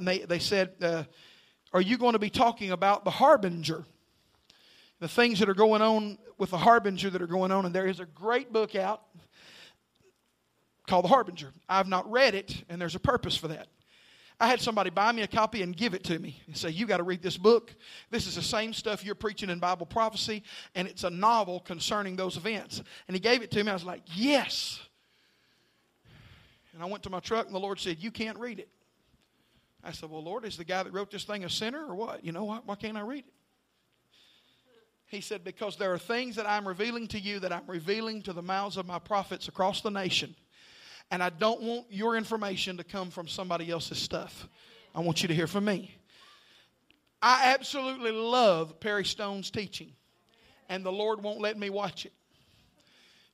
night and they, they said, uh, Are you going to be talking about the harbinger? The things that are going on with the harbinger that are going on. And there is a great book out called The Harbinger. I've not read it, and there's a purpose for that. I had somebody buy me a copy and give it to me and say, You got to read this book. This is the same stuff you're preaching in Bible prophecy, and it's a novel concerning those events. And he gave it to me. I was like, Yes. And I went to my truck, and the Lord said, You can't read it. I said, Well, Lord, is the guy that wrote this thing a sinner or what? You know, why, why can't I read it? He said, Because there are things that I'm revealing to you that I'm revealing to the mouths of my prophets across the nation. And I don't want your information to come from somebody else's stuff. I want you to hear from me. I absolutely love Perry Stone's teaching, and the Lord won't let me watch it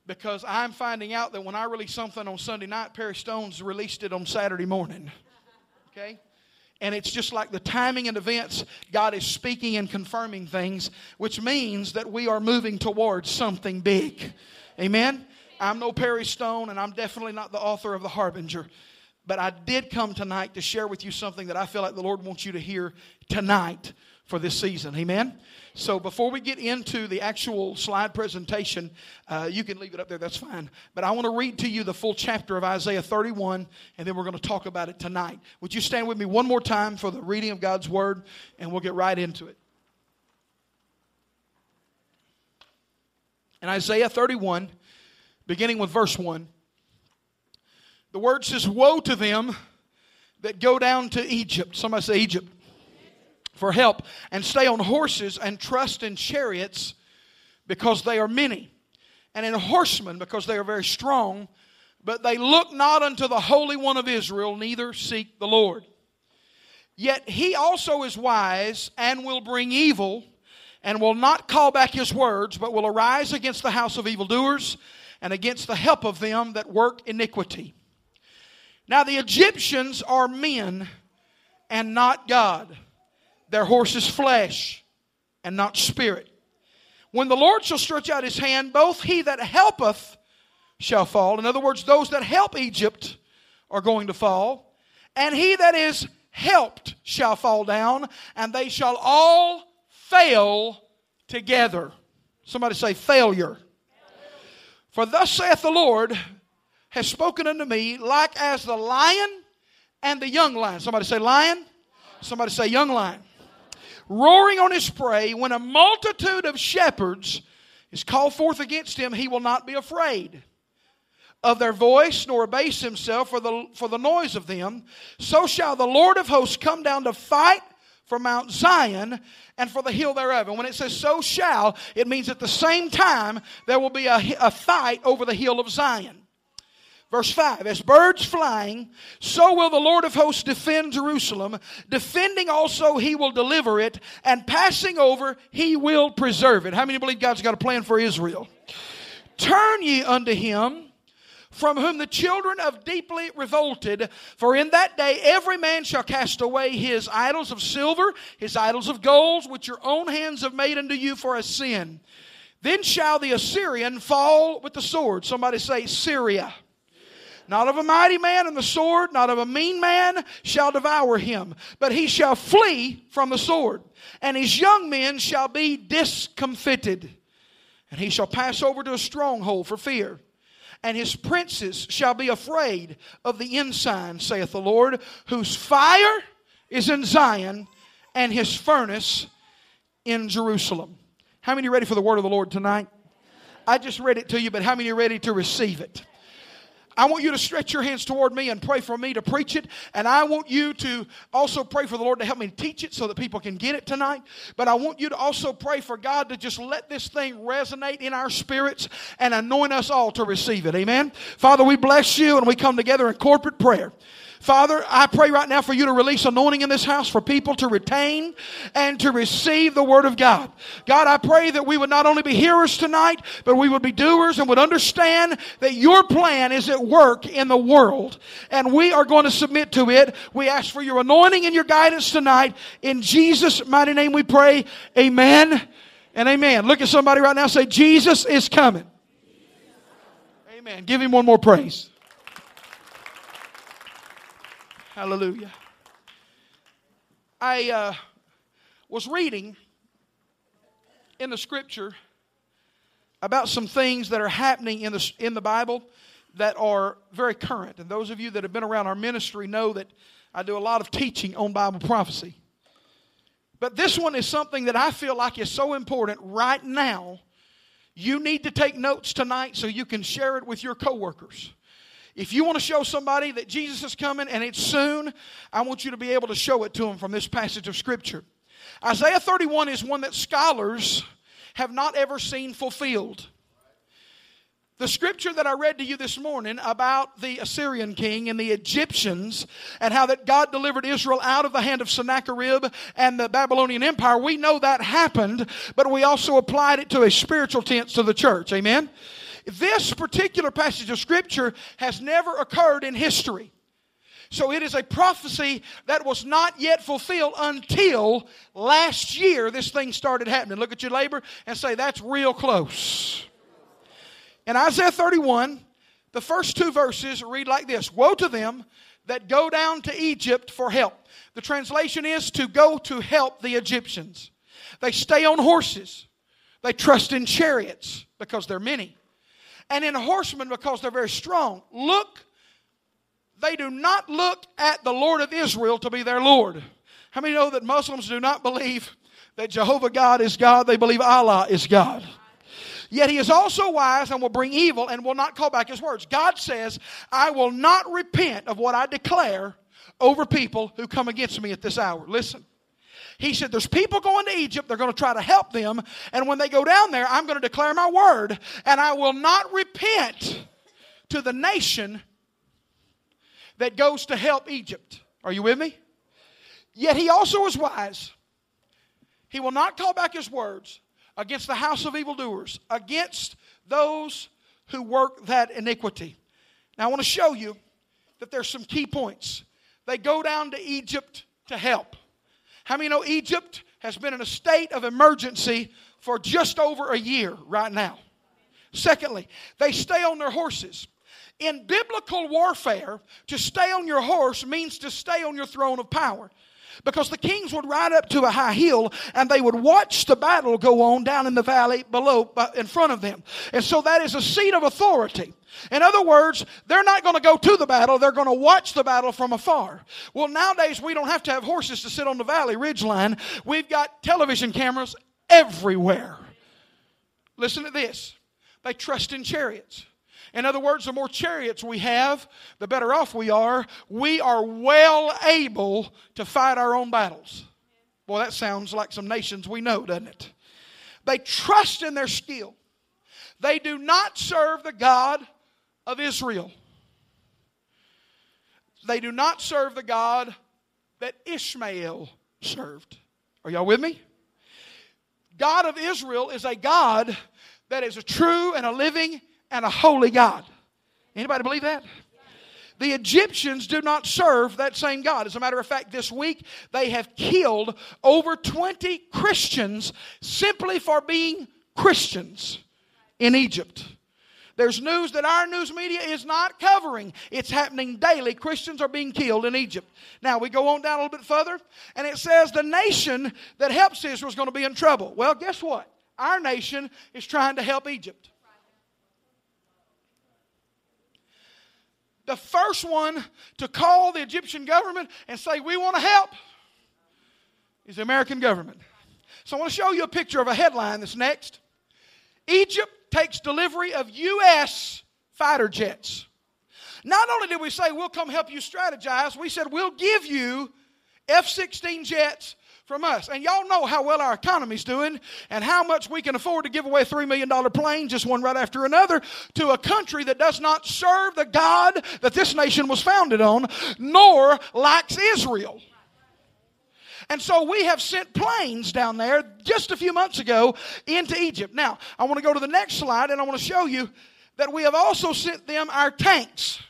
because I'm finding out that when I release something on Sunday night, Perry Stone's released it on Saturday morning. Okay? And it's just like the timing and events, God is speaking and confirming things, which means that we are moving towards something big. Amen? I'm no Perry Stone, and I'm definitely not the author of The Harbinger. But I did come tonight to share with you something that I feel like the Lord wants you to hear tonight for this season. Amen? So before we get into the actual slide presentation, uh, you can leave it up there, that's fine. But I want to read to you the full chapter of Isaiah 31, and then we're going to talk about it tonight. Would you stand with me one more time for the reading of God's Word, and we'll get right into it. In Isaiah 31, beginning with verse 1, the word says, Woe to them that go down to Egypt. Somebody say Egypt for help and stay on horses and trust in chariots because they are many, and in horsemen because they are very strong. But they look not unto the Holy One of Israel, neither seek the Lord. Yet he also is wise and will bring evil, and will not call back his words, but will arise against the house of evildoers and against the help of them that work iniquity. Now the Egyptians are men and not God their horses flesh and not spirit. When the Lord shall stretch out his hand, both he that helpeth shall fall. In other words, those that help Egypt are going to fall. And he that is helped shall fall down, and they shall all fail together. Somebody say, failure. For thus saith the Lord, has spoken unto me, like as the lion and the young lion. Somebody say, lion. Somebody say, young lion roaring on his prey, when a multitude of shepherds is called forth against him, he will not be afraid of their voice, nor abase himself for the, for the noise of them. So shall the Lord of hosts come down to fight for Mount Zion and for the hill thereof. And when it says so shall, it means at the same time there will be a, a fight over the hill of Zion. Verse 5 As birds flying, so will the Lord of hosts defend Jerusalem. Defending also, he will deliver it, and passing over, he will preserve it. How many believe God's got a plan for Israel? Turn ye unto him from whom the children of deeply revolted. For in that day every man shall cast away his idols of silver, his idols of gold, which your own hands have made unto you for a sin. Then shall the Assyrian fall with the sword. Somebody say, Syria. Not of a mighty man and the sword, not of a mean man shall devour him, but he shall flee from the sword, and his young men shall be discomfited, and he shall pass over to a stronghold for fear. And his princes shall be afraid of the ensign, saith the Lord, whose fire is in Zion, and his furnace in Jerusalem. How many ready for the word of the Lord tonight? I just read it to you, but how many are ready to receive it? I want you to stretch your hands toward me and pray for me to preach it. And I want you to also pray for the Lord to help me teach it so that people can get it tonight. But I want you to also pray for God to just let this thing resonate in our spirits and anoint us all to receive it. Amen. Father, we bless you and we come together in corporate prayer. Father, I pray right now for you to release anointing in this house for people to retain and to receive the Word of God. God, I pray that we would not only be hearers tonight, but we would be doers and would understand that your plan is at work in the world. And we are going to submit to it. We ask for your anointing and your guidance tonight. In Jesus' mighty name we pray. Amen and amen. Look at somebody right now say, Jesus is coming. Amen. Give him one more praise. Hallelujah. I uh, was reading in the scripture about some things that are happening in the, in the Bible that are very current. And those of you that have been around our ministry know that I do a lot of teaching on Bible prophecy. But this one is something that I feel like is so important right now. You need to take notes tonight so you can share it with your coworkers. If you want to show somebody that Jesus is coming and it's soon, I want you to be able to show it to them from this passage of Scripture. Isaiah 31 is one that scholars have not ever seen fulfilled. The scripture that I read to you this morning about the Assyrian king and the Egyptians and how that God delivered Israel out of the hand of Sennacherib and the Babylonian Empire, we know that happened, but we also applied it to a spiritual tense to the church. Amen? This particular passage of scripture has never occurred in history. So it is a prophecy that was not yet fulfilled until last year this thing started happening. Look at your labor and say, that's real close. In Isaiah 31, the first two verses read like this Woe to them that go down to Egypt for help. The translation is to go to help the Egyptians. They stay on horses, they trust in chariots because they're many, and in horsemen because they're very strong. Look, they do not look at the Lord of Israel to be their Lord. How many know that Muslims do not believe that Jehovah God is God? They believe Allah is God. Yet he is also wise and will bring evil and will not call back his words. God says, I will not repent of what I declare over people who come against me at this hour. Listen. He said, There's people going to Egypt. They're going to try to help them. And when they go down there, I'm going to declare my word. And I will not repent to the nation that goes to help Egypt. Are you with me? Yet he also is wise. He will not call back his words against the house of evildoers, against those who work that iniquity. Now, I want to show you that there's some key points. They go down to Egypt to help. How many know Egypt has been in a state of emergency for just over a year right now? Secondly, they stay on their horses. In biblical warfare, to stay on your horse means to stay on your throne of power. Because the kings would ride up to a high hill and they would watch the battle go on down in the valley below, uh, in front of them. And so that is a seat of authority. In other words, they're not going to go to the battle, they're going to watch the battle from afar. Well, nowadays we don't have to have horses to sit on the valley ridge line. We've got television cameras everywhere. Listen to this they trust in chariots. In other words, the more chariots we have, the better off we are. We are well able to fight our own battles. Boy, that sounds like some nations we know, doesn't it? They trust in their skill. They do not serve the God of Israel. They do not serve the God that Ishmael served. Are y'all with me? God of Israel is a God that is a true and a living and a holy God. Anybody believe that? The Egyptians do not serve that same God. As a matter of fact, this week they have killed over 20 Christians simply for being Christians in Egypt. There's news that our news media is not covering. It's happening daily. Christians are being killed in Egypt. Now, we go on down a little bit further, and it says the nation that helps Israel is going to be in trouble. Well, guess what? Our nation is trying to help Egypt. The first one to call the Egyptian government and say, We want to help, is the American government. So I want to show you a picture of a headline that's next. Egypt takes delivery of U.S. fighter jets. Not only did we say, We'll come help you strategize, we said, We'll give you F 16 jets from us. And y'all know how well our economy's doing and how much we can afford to give away a $3 million plane, just one right after another, to a country that does not serve the God that this nation was founded on, nor likes Israel. And so we have sent planes down there just a few months ago into Egypt. Now, I want to go to the next slide and I want to show you that we have also sent them our tanks.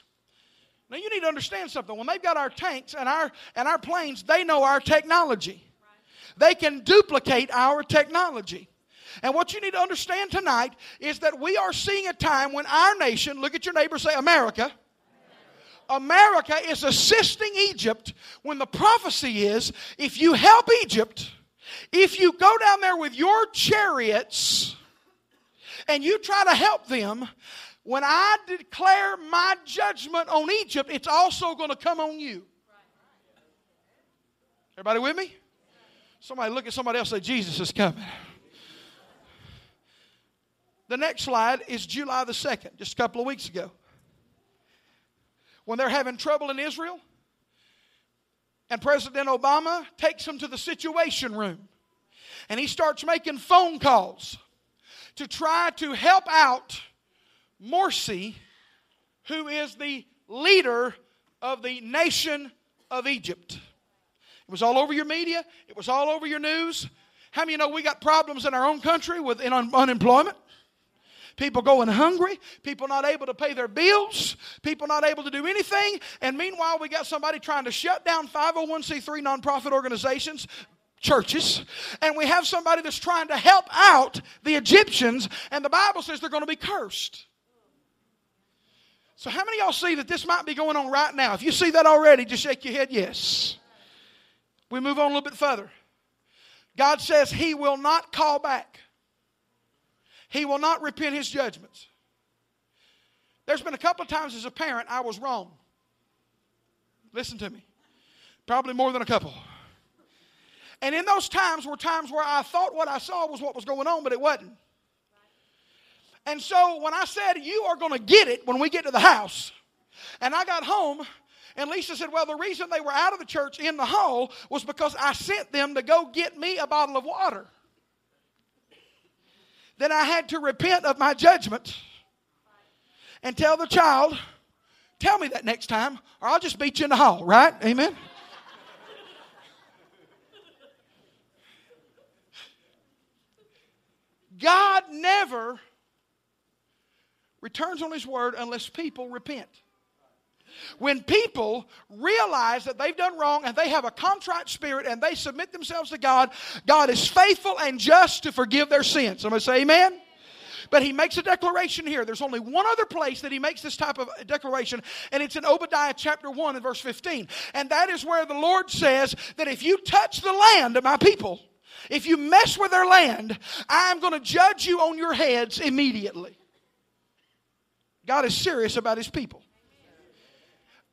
Now you need to understand something. When they've got our tanks and our and our planes, they know our technology. They can duplicate our technology. And what you need to understand tonight is that we are seeing a time when our nation, look at your neighbor, say America, America is assisting Egypt when the prophecy is if you help Egypt, if you go down there with your chariots and you try to help them, when I declare my judgment on Egypt, it's also going to come on you. Everybody with me? Somebody look at somebody else say, Jesus is coming. The next slide is July the 2nd, just a couple of weeks ago. When they're having trouble in Israel, and President Obama takes them to the Situation Room, and he starts making phone calls to try to help out Morsi, who is the leader of the nation of Egypt. It was all over your media, it was all over your news. How many you know we got problems in our own country with un- unemployment? people going hungry, people not able to pay their bills, people not able to do anything. And meanwhile, we got somebody trying to shut down 501c3 nonprofit organizations churches, and we have somebody that's trying to help out the Egyptians, and the Bible says they're going to be cursed. So, how many y'all see that this might be going on right now? If you see that already, just shake your head yes. We move on a little bit further. God says He will not call back. He will not repent his judgments. There's been a couple of times as a parent I was wrong. Listen to me. Probably more than a couple. And in those times were times where I thought what I saw was what was going on, but it wasn't. And so when I said, You are going to get it when we get to the house, and I got home, and Lisa said, Well, the reason they were out of the church in the hall was because I sent them to go get me a bottle of water then I had to repent of my judgment and tell the child, tell me that next time, or I'll just beat you in the hall, right? Amen? God never returns on His word unless people repent. When people realize that they've done wrong and they have a contrite spirit and they submit themselves to God, God is faithful and just to forgive their sins. Somebody say amen. But he makes a declaration here. There's only one other place that he makes this type of declaration, and it's in Obadiah chapter 1 and verse 15. And that is where the Lord says that if you touch the land of my people, if you mess with their land, I'm going to judge you on your heads immediately. God is serious about his people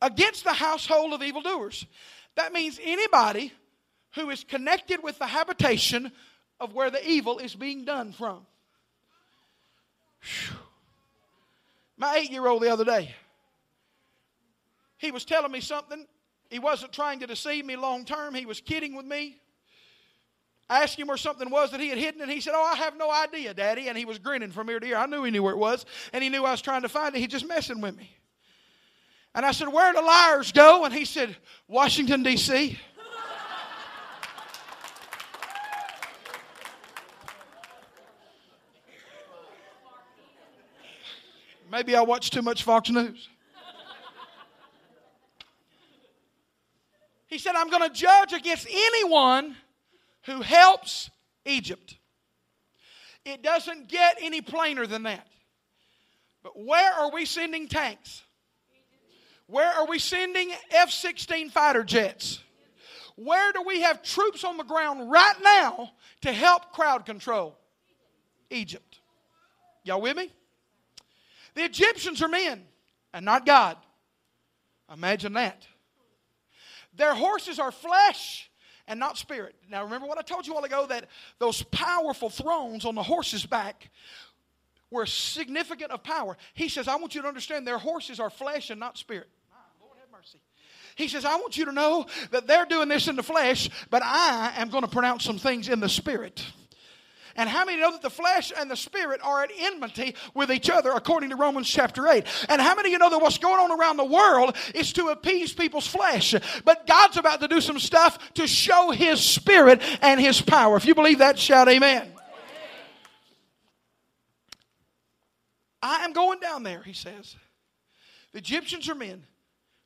against the household of evildoers. That means anybody who is connected with the habitation of where the evil is being done from. Whew. My eight year old the other day, he was telling me something. He wasn't trying to deceive me long term, he was kidding with me. I asked him where something was that he had hidden, and he said, Oh, I have no idea, Daddy. And he was grinning from ear to ear. I knew he knew where it was, and he knew I was trying to find it. He just messing with me. And I said, Where do liars go? And he said, Washington, D.C. Maybe I watch too much Fox News. He said, I'm going to judge against anyone who helps Egypt. It doesn't get any plainer than that. But where are we sending tanks? Where are we sending F 16 fighter jets? Where do we have troops on the ground right now to help crowd control? Egypt. Y'all with me? The Egyptians are men and not God. Imagine that. Their horses are flesh and not spirit. Now, remember what I told you a while ago that those powerful thrones on the horse's back were significant of power. He says, I want you to understand their horses are flesh and not spirit. He says, I want you to know that they're doing this in the flesh, but I am going to pronounce some things in the spirit. And how many know that the flesh and the spirit are at enmity with each other according to Romans chapter 8? And how many of you know that what's going on around the world is to appease people's flesh? But God's about to do some stuff to show his spirit and his power. If you believe that, shout amen. amen. I am going down there, he says. The Egyptians are men.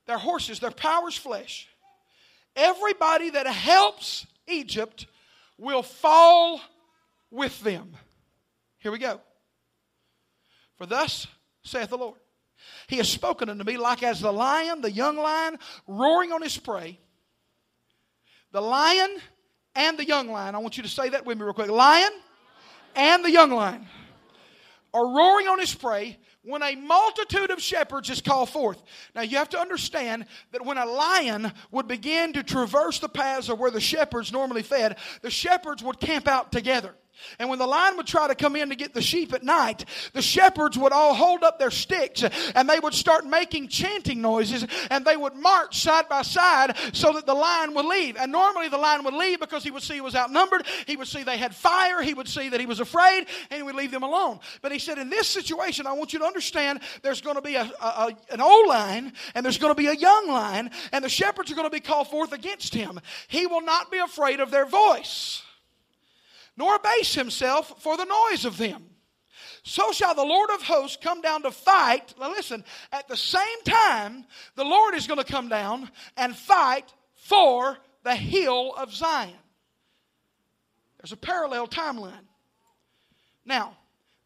Their horses, their power's flesh. Everybody that helps Egypt will fall with them. Here we go. For thus saith the Lord. He has spoken unto me like as the lion, the young lion, roaring on his prey. The lion and the young lion. I want you to say that with me real quick. Lion and the young lion are roaring on his prey when a multitude of shepherds is called forth. Now you have to understand that when a lion would begin to traverse the paths of where the shepherds normally fed, the shepherds would camp out together. And when the lion would try to come in to get the sheep at night, the shepherds would all hold up their sticks and they would start making chanting noises and they would march side by side so that the lion would leave. And normally the lion would leave because he would see he was outnumbered, he would see they had fire, he would see that he was afraid, and he would leave them alone. But he said, In this situation, I want you to understand there's going to be a, a, an old lion and there's going to be a young lion, and the shepherds are going to be called forth against him. He will not be afraid of their voice nor abase himself for the noise of them. So shall the Lord of hosts come down to fight. Now, listen, at the same time, the Lord is going to come down and fight for the hill of Zion. There's a parallel timeline. Now,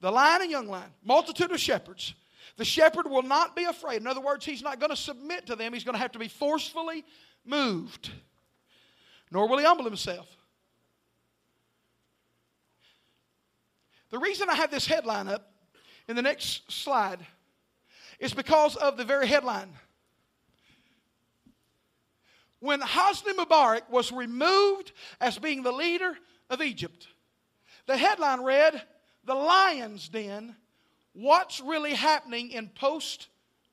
the lion and young lion, multitude of shepherds. The shepherd will not be afraid. In other words, he's not going to submit to them. He's going to have to be forcefully moved. Nor will he humble himself. The reason I have this headline up in the next slide is because of the very headline. When Hosni Mubarak was removed as being the leader of Egypt, the headline read, The Lion's Den What's Really Happening in Post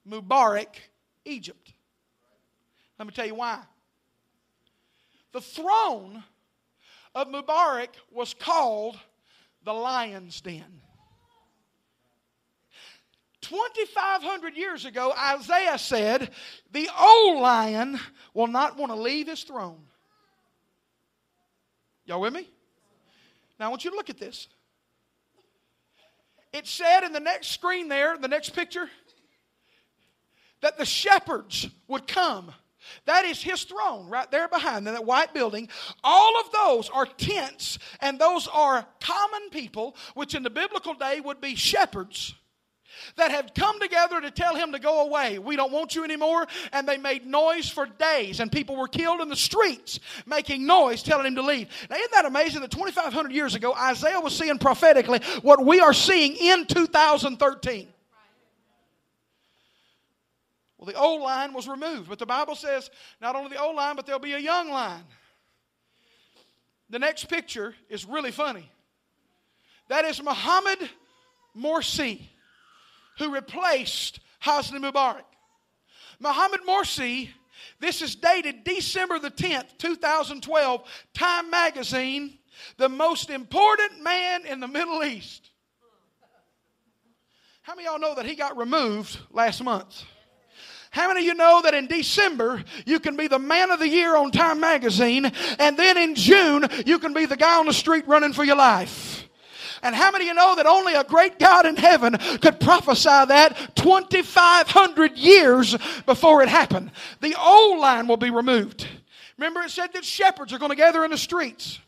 Mubarak Egypt? Let me tell you why. The throne of Mubarak was called the lion's den. 2,500 years ago, Isaiah said, The old lion will not want to leave his throne. Y'all with me? Now I want you to look at this. It said in the next screen there, the next picture, that the shepherds would come that is his throne right there behind that white building. All of those are tents, and those are common people, which in the biblical day would be shepherds that had come together to tell him to go away. We don't want you anymore. And they made noise for days, and people were killed in the streets making noise, telling him to leave. Now, isn't that amazing that 2,500 years ago, Isaiah was seeing prophetically what we are seeing in 2013? Well, the old line was removed, but the Bible says not only the old line, but there'll be a young line. The next picture is really funny. That is Muhammad Morsi, who replaced Hosni Mubarak. Muhammad Morsi, this is dated December the 10th, 2012, Time Magazine, the most important man in the Middle East. How many of y'all know that he got removed last month? How many of you know that in December you can be the man of the year on Time Magazine, and then in June you can be the guy on the street running for your life? And how many of you know that only a great God in heaven could prophesy that 2,500 years before it happened? The old line will be removed. Remember, it said that shepherds are going to gather in the streets.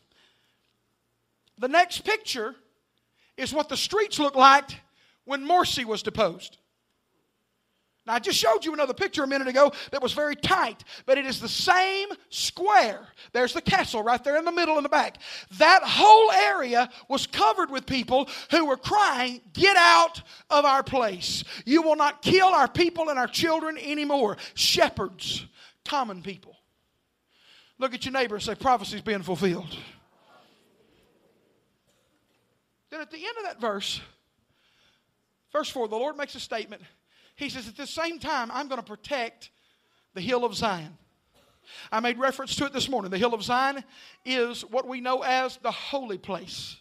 The next picture is what the streets looked like when Morsi was deposed. Now, I just showed you another picture a minute ago that was very tight, but it is the same square. There's the castle right there in the middle in the back. That whole area was covered with people who were crying, Get out of our place. You will not kill our people and our children anymore. Shepherds, common people. Look at your neighbor and say, Prophecy's being fulfilled. Then at the end of that verse, verse 4, the Lord makes a statement. He says, at the same time, I'm going to protect the hill of Zion. I made reference to it this morning. The hill of Zion is what we know as the holy place.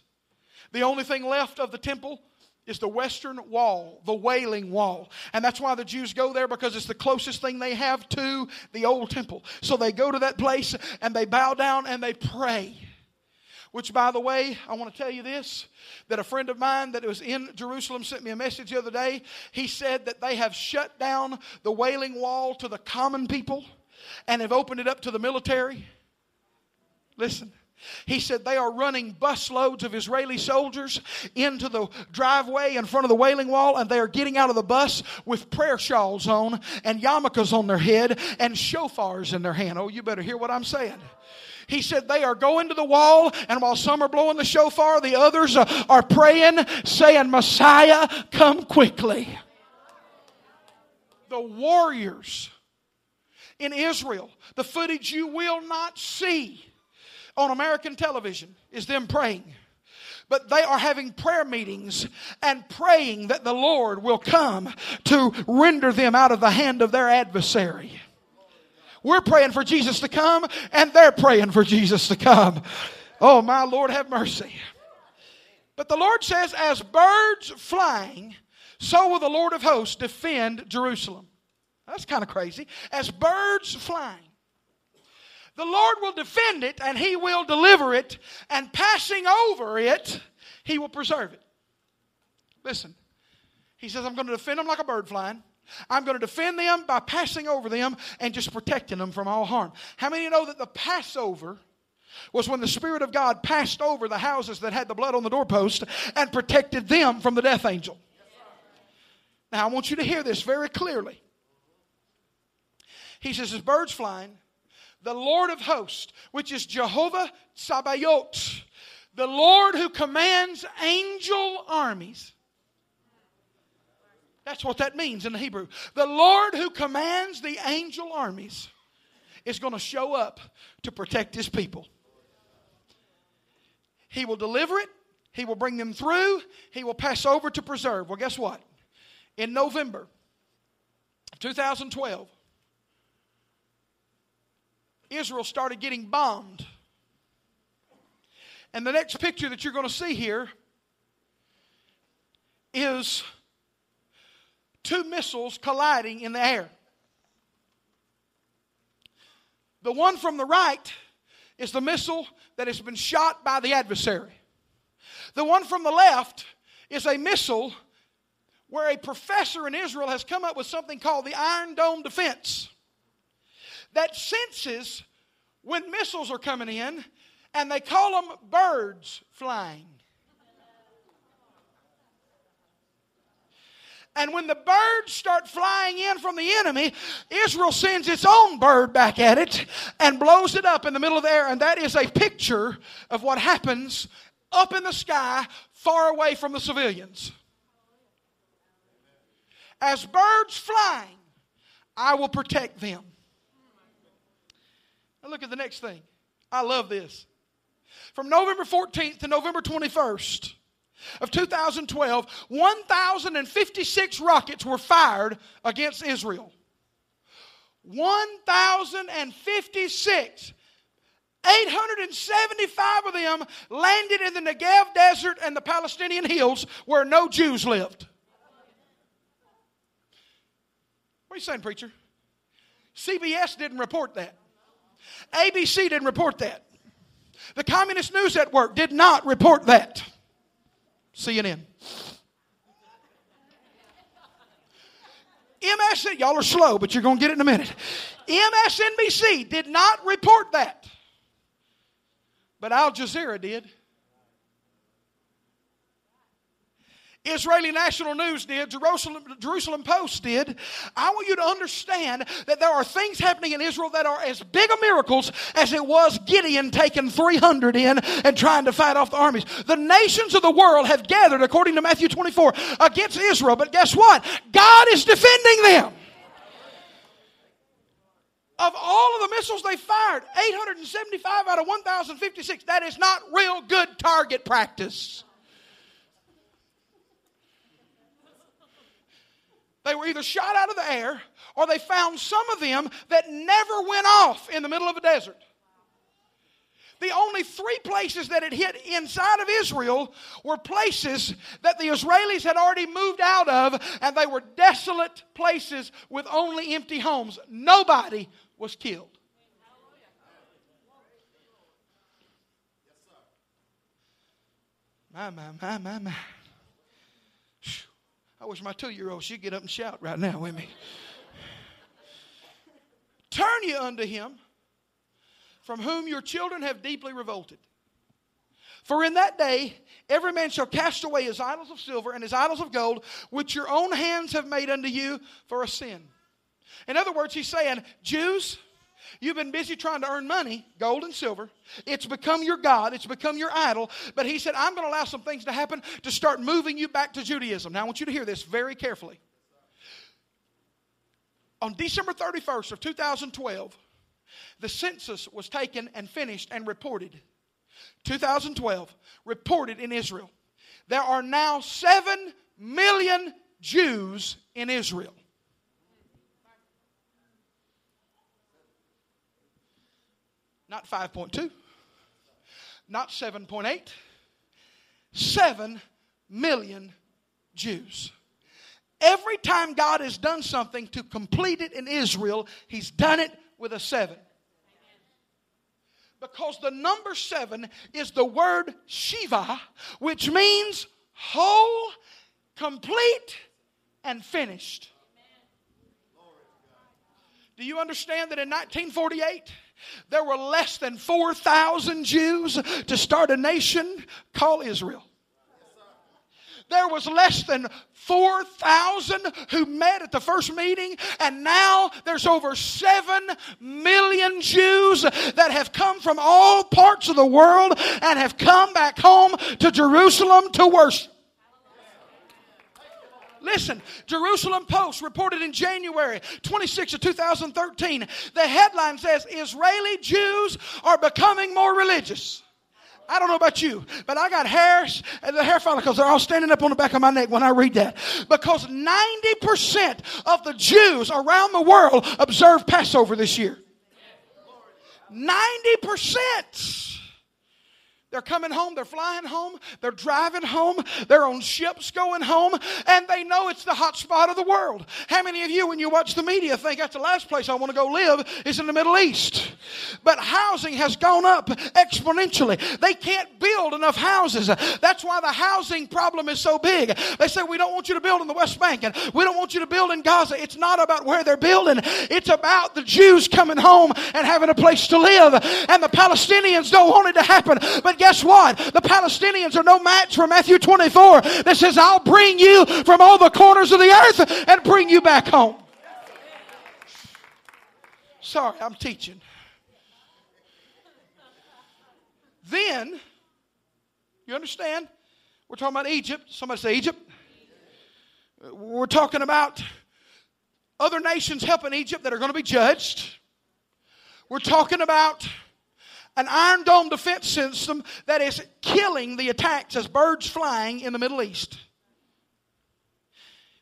The only thing left of the temple is the western wall, the wailing wall. And that's why the Jews go there because it's the closest thing they have to the old temple. So they go to that place and they bow down and they pray. Which, by the way, I want to tell you this that a friend of mine that was in Jerusalem sent me a message the other day. He said that they have shut down the Wailing Wall to the common people and have opened it up to the military. Listen, He said they are running busloads of Israeli soldiers into the driveway in front of the Wailing Wall, and they are getting out of the bus with prayer shawls on and yarmulkes on their head and shofars in their hand. Oh, you better hear what I'm saying. He said they are going to the wall, and while some are blowing the shofar, the others uh, are praying, saying, Messiah, come quickly. The warriors in Israel, the footage you will not see on American television is them praying. But they are having prayer meetings and praying that the Lord will come to render them out of the hand of their adversary. We're praying for Jesus to come, and they're praying for Jesus to come. Oh, my Lord, have mercy. But the Lord says, as birds flying, so will the Lord of hosts defend Jerusalem. That's kind of crazy. As birds flying. The Lord will defend it and He will deliver it, and passing over it, He will preserve it. Listen, He says, I'm going to defend them like a bird flying. I'm going to defend them by passing over them and just protecting them from all harm. How many know that the Passover was when the Spirit of God passed over the houses that had the blood on the doorpost and protected them from the death angel? Now, I want you to hear this very clearly. He says, as birds flying, the Lord of hosts, which is Jehovah Sabaoth, the Lord who commands angel armies. That's what that means in the Hebrew. The Lord who commands the angel armies is going to show up to protect his people. He will deliver it, he will bring them through, he will pass over to preserve. Well, guess what? In November 2012, Israel started getting bombed. And the next picture that you're going to see here is two missiles colliding in the air. The one from the right is the missile that has been shot by the adversary. The one from the left is a missile where a professor in Israel has come up with something called the Iron Dome defense that senses when missiles are coming in, and they call them birds flying. And when the birds start flying in from the enemy, Israel sends its own bird back at it and blows it up in the middle of the air. And that is a picture of what happens up in the sky, far away from the civilians. As birds flying, I will protect them. Now look at the next thing. I love this. From November 14th to November 21st of 2012, 1,056 rockets were fired against Israel. 1,056. 875 of them landed in the Negev desert and the Palestinian hills where no Jews lived. What are you saying, preacher? CBS didn't report that. ABC didn't report that. The Communist News Network did not report that. CNN. MS, y'all are slow, but you're going to get it in a minute. MSNBC did not report that. But Al Jazeera did. Israeli National News did, Jerusalem, Jerusalem Post did. I want you to understand that there are things happening in Israel that are as big a miracles as it was Gideon taking 300 in and trying to fight off the armies. The nations of the world have gathered, according to Matthew 24, against Israel. But guess what? God is defending them. Of all of the missiles they fired, 875 out of 1,056, that is not real good target practice. They were either shot out of the air or they found some of them that never went off in the middle of a desert. The only three places that it hit inside of Israel were places that the Israelis had already moved out of, and they were desolate places with only empty homes. Nobody was killed. My, my, my, my, my. I wish my two year old she'd get up and shout right now with me. Turn you unto him, from whom your children have deeply revolted. For in that day every man shall cast away his idols of silver and his idols of gold, which your own hands have made unto you for a sin. In other words, he's saying, Jews, You've been busy trying to earn money, gold and silver. It's become your God, it's become your idol. But he said, I'm going to allow some things to happen to start moving you back to Judaism. Now, I want you to hear this very carefully. On December 31st of 2012, the census was taken and finished and reported. 2012, reported in Israel. There are now 7 million Jews in Israel. Not 5.2, not 7.8, 7 million Jews. Every time God has done something to complete it in Israel, He's done it with a seven. Because the number seven is the word Shiva, which means whole, complete, and finished. Do you understand that in 1948, there were less than 4,000 Jews to start a nation called Israel? There was less than 4,000 who met at the first meeting, and now there's over 7 million Jews that have come from all parts of the world and have come back home to Jerusalem to worship. Listen, Jerusalem Post reported in January 26 of 2013. The headline says Israeli Jews are becoming more religious. I don't know about you, but I got hairs and the hair follicles are all standing up on the back of my neck when I read that. Because 90% of the Jews around the world observe Passover this year. 90%. They're coming home, they're flying home, they're driving home, they're on ships going home, and they know it's the hot spot of the world. How many of you, when you watch the media, think that's the last place I want to go live is in the Middle East? But housing has gone up exponentially. They can't build enough houses. That's why the housing problem is so big. They say, We don't want you to build in the West Bank, and we don't want you to build in Gaza. It's not about where they're building, it's about the Jews coming home and having a place to live. And the Palestinians don't want it to happen. But guess what? The Palestinians are no match for Matthew 24 that says, I'll bring you from all the corners of the earth and bring you back home. Sorry, I'm teaching. Then, you understand? We're talking about Egypt. Somebody say Egypt. We're talking about other nations helping Egypt that are going to be judged. We're talking about an Iron Dome defense system that is killing the attacks as birds flying in the Middle East.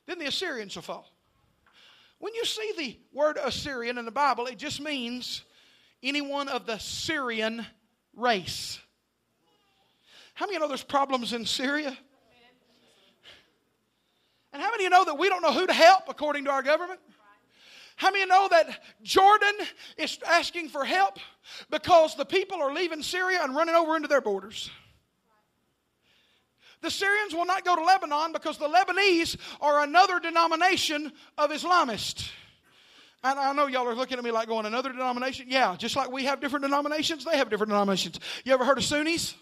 Then the Assyrians will fall. When you see the word Assyrian in the Bible, it just means anyone of the Syrian race. How many of you know there's problems in Syria? And how many of you know that we don't know who to help according to our government? How many know that Jordan is asking for help because the people are leaving Syria and running over into their borders? The Syrians will not go to Lebanon because the Lebanese are another denomination of Islamists. And I know y'all are looking at me like going, another denomination? Yeah, just like we have different denominations, they have different denominations. You ever heard of Sunnis?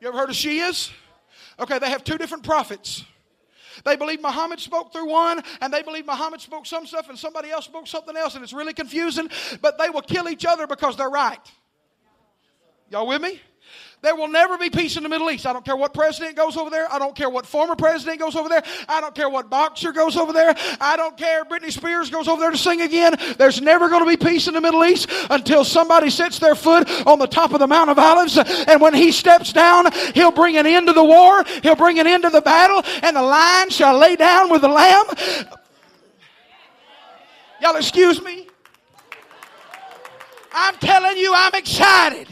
You ever heard of Shias? Okay, they have two different prophets. They believe Muhammad spoke through one, and they believe Muhammad spoke some stuff, and somebody else spoke something else, and it's really confusing, but they will kill each other because they're right. Y'all with me? There will never be peace in the Middle East. I don't care what president goes over there. I don't care what former president goes over there. I don't care what boxer goes over there. I don't care Britney Spears goes over there to sing again. There's never going to be peace in the Middle East until somebody sets their foot on the top of the Mount of Olives. And when he steps down, he'll bring an end to the war. He'll bring an end to the battle. And the lion shall lay down with the lamb. Y'all excuse me? I'm telling you, I'm excited.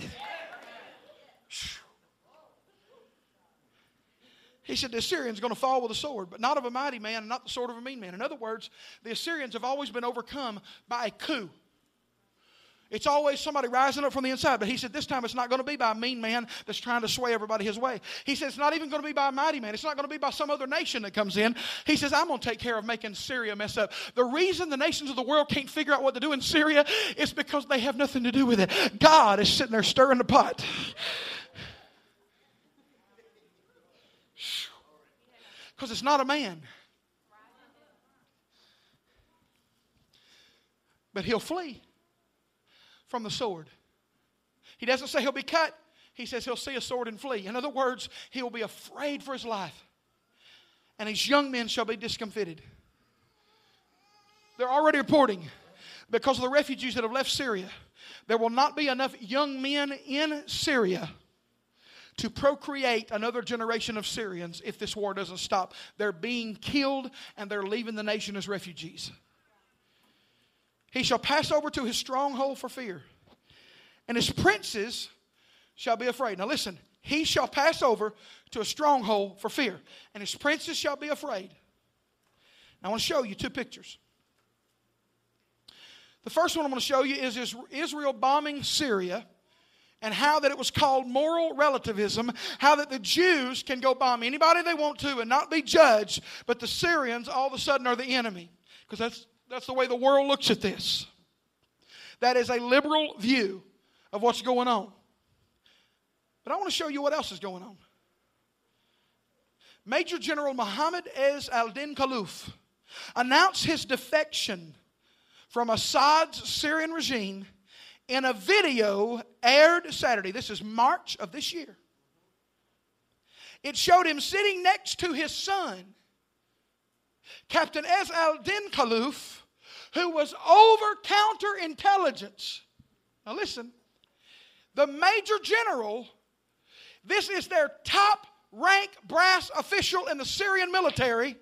He said the Assyrians going to fall with a sword, but not of a mighty man and not the sword of a mean man. In other words, the Assyrians have always been overcome by a coup. It's always somebody rising up from the inside. But he said, this time it's not going to be by a mean man that's trying to sway everybody his way. He said, it's not even going to be by a mighty man. It's not going to be by some other nation that comes in. He says, I'm going to take care of making Syria mess up. The reason the nations of the world can't figure out what to do in Syria is because they have nothing to do with it. God is sitting there stirring the pot. Because it's not a man. But he'll flee from the sword. He doesn't say he'll be cut, he says he'll see a sword and flee. In other words, he will be afraid for his life. And his young men shall be discomfited. They're already reporting because of the refugees that have left Syria, there will not be enough young men in Syria to procreate another generation of Syrians if this war doesn't stop. They're being killed and they're leaving the nation as refugees. He shall pass over to his stronghold for fear, and his princes shall be afraid. Now listen, he shall pass over to a stronghold for fear, and his princes shall be afraid. Now I want to show you two pictures. The first one I'm going to show you is Israel bombing Syria and how that it was called moral relativism, how that the Jews can go bomb anybody they want to and not be judged, but the Syrians all of a sudden are the enemy. Because that's that's the way the world looks at this. That is a liberal view of what's going on. But I want to show you what else is going on. Major General Mohammed Ez al Din Khaluf announced his defection from Assad's Syrian regime in a video aired Saturday. This is March of this year. It showed him sitting next to his son, Captain Ez al Din Khaluf, who was over counterintelligence. Now, listen, the major general, this is their top rank brass official in the Syrian military,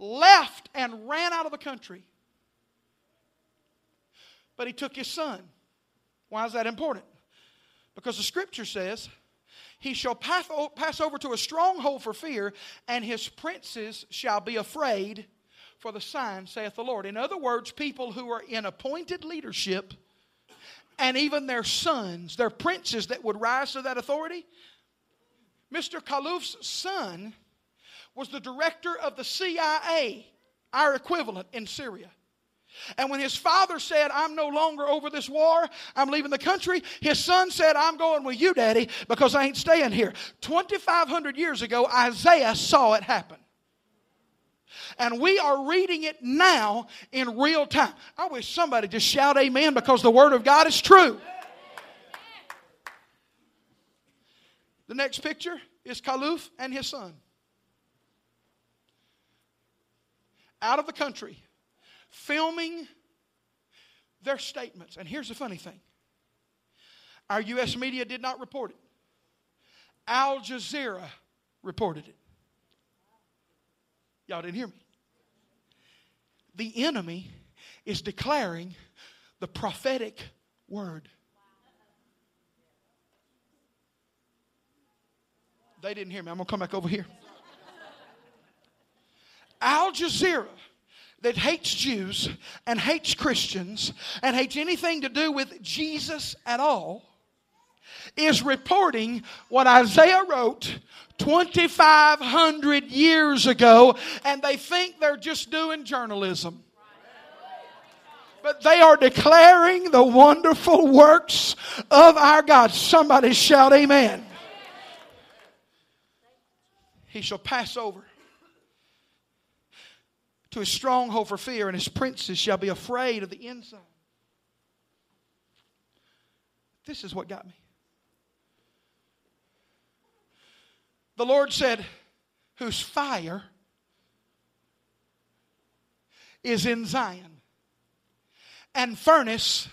left and ran out of the country. But he took his son. Why is that important? Because the scripture says, He shall pass over to a stronghold for fear, and his princes shall be afraid for the sign, saith the Lord. In other words, people who are in appointed leadership and even their sons, their princes that would rise to that authority. Mr. Khaluf's son was the director of the CIA, our equivalent in Syria. And when his father said, I'm no longer over this war, I'm leaving the country, his son said, I'm going with you, Daddy, because I ain't staying here. 2,500 years ago, Isaiah saw it happen. And we are reading it now in real time. I wish somebody just shout amen because the Word of God is true. The next picture is Khaluf and his son. Out of the country, filming their statements. And here's the funny thing our U.S. media did not report it, Al Jazeera reported it. Y'all didn't hear me. The enemy is declaring the prophetic word. They didn't hear me. I'm going to come back over here. Al Jazeera, that hates Jews and hates Christians and hates anything to do with Jesus at all, is reporting what Isaiah wrote 2,500 years ago, and they think they're just doing journalism. But they are declaring the wonderful works of our God. Somebody shout, Amen. He shall pass over to his stronghold for fear, and his princes shall be afraid of the inside. This is what got me. The Lord said, Whose fire is in Zion and furnace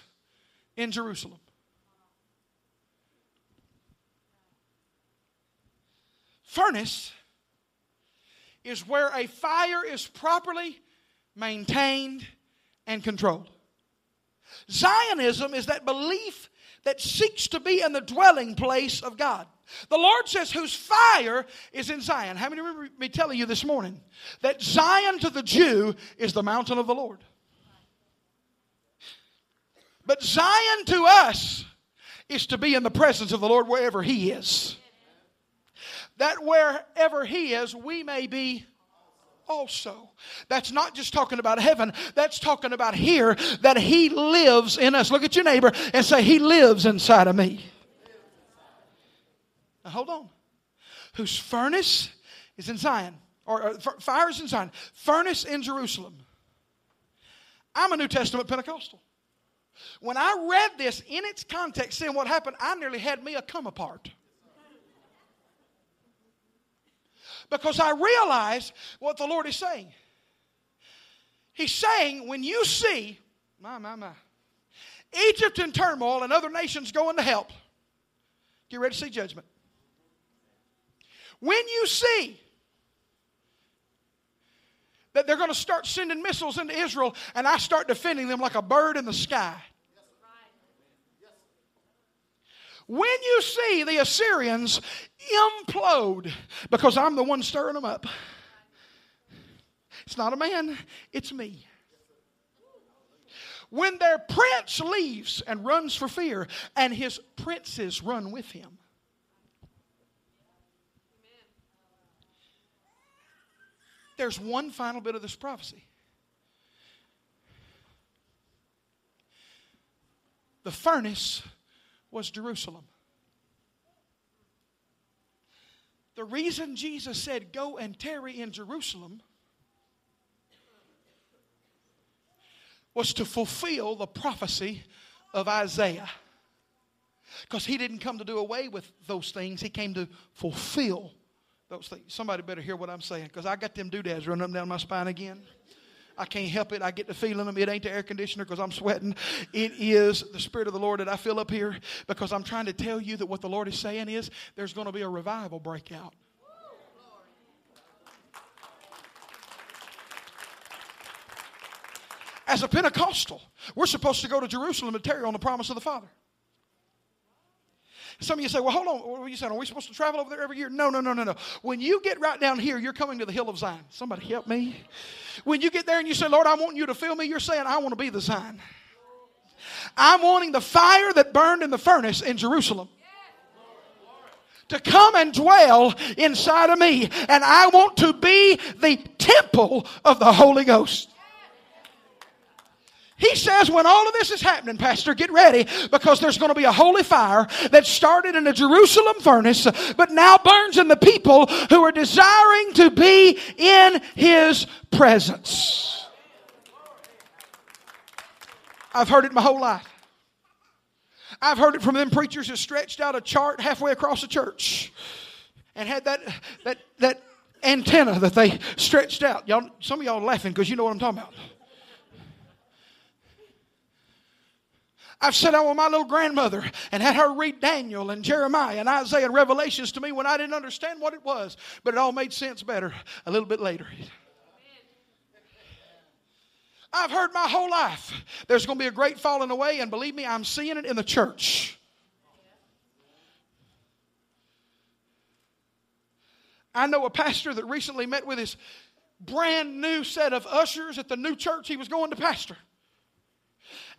in Jerusalem. Furnace is where a fire is properly maintained and controlled. Zionism is that belief that seeks to be in the dwelling place of God. The Lord says, whose fire is in Zion. How many remember me telling you this morning that Zion to the Jew is the mountain of the Lord? But Zion to us is to be in the presence of the Lord wherever He is. That wherever He is, we may be also. That's not just talking about heaven, that's talking about here that He lives in us. Look at your neighbor and say, He lives inside of me. Now hold on. Whose furnace is in Zion, or, or fire is in Zion, furnace in Jerusalem. I'm a New Testament Pentecostal. When I read this in its context, seeing what happened, I nearly had me a come apart. Because I realize what the Lord is saying. He's saying, when you see, my, my, my, Egypt in turmoil and other nations going to help, get ready to see judgment. When you see that they're going to start sending missiles into Israel, and I start defending them like a bird in the sky. When you see the Assyrians implode, because I'm the one stirring them up, it's not a man, it's me. When their prince leaves and runs for fear, and his princes run with him. There's one final bit of this prophecy. The furnace was Jerusalem. The reason Jesus said, Go and tarry in Jerusalem was to fulfill the prophecy of Isaiah. Because he didn't come to do away with those things, he came to fulfill those things. Somebody better hear what I'm saying because I got them doodads running up down my spine again. I can't help it. I get the feeling them. It ain't the air conditioner because I'm sweating. It is the Spirit of the Lord that I feel up here because I'm trying to tell you that what the Lord is saying is there's going to be a revival breakout. As a Pentecostal, we're supposed to go to Jerusalem and tarry on the promise of the Father. Some of you say, well, hold on. What are you saying? Are we supposed to travel over there every year? No, no, no, no, no. When you get right down here, you're coming to the hill of Zion. Somebody help me. When you get there and you say, Lord, I want you to fill me, you're saying, I want to be the Zion. I'm wanting the fire that burned in the furnace in Jerusalem to come and dwell inside of me. And I want to be the temple of the Holy Ghost. He says, when all of this is happening, Pastor, get ready because there's going to be a holy fire that started in a Jerusalem furnace, but now burns in the people who are desiring to be in His presence. I've heard it my whole life. I've heard it from them preachers that stretched out a chart halfway across the church and had that, that, that antenna that they stretched out. Y'all, some of y'all laughing because you know what I'm talking about. I've sat down with my little grandmother and had her read Daniel and Jeremiah and Isaiah and Revelations to me when I didn't understand what it was, but it all made sense better a little bit later. I've heard my whole life there's going to be a great falling away, and believe me, I'm seeing it in the church. I know a pastor that recently met with his brand new set of ushers at the new church he was going to pastor.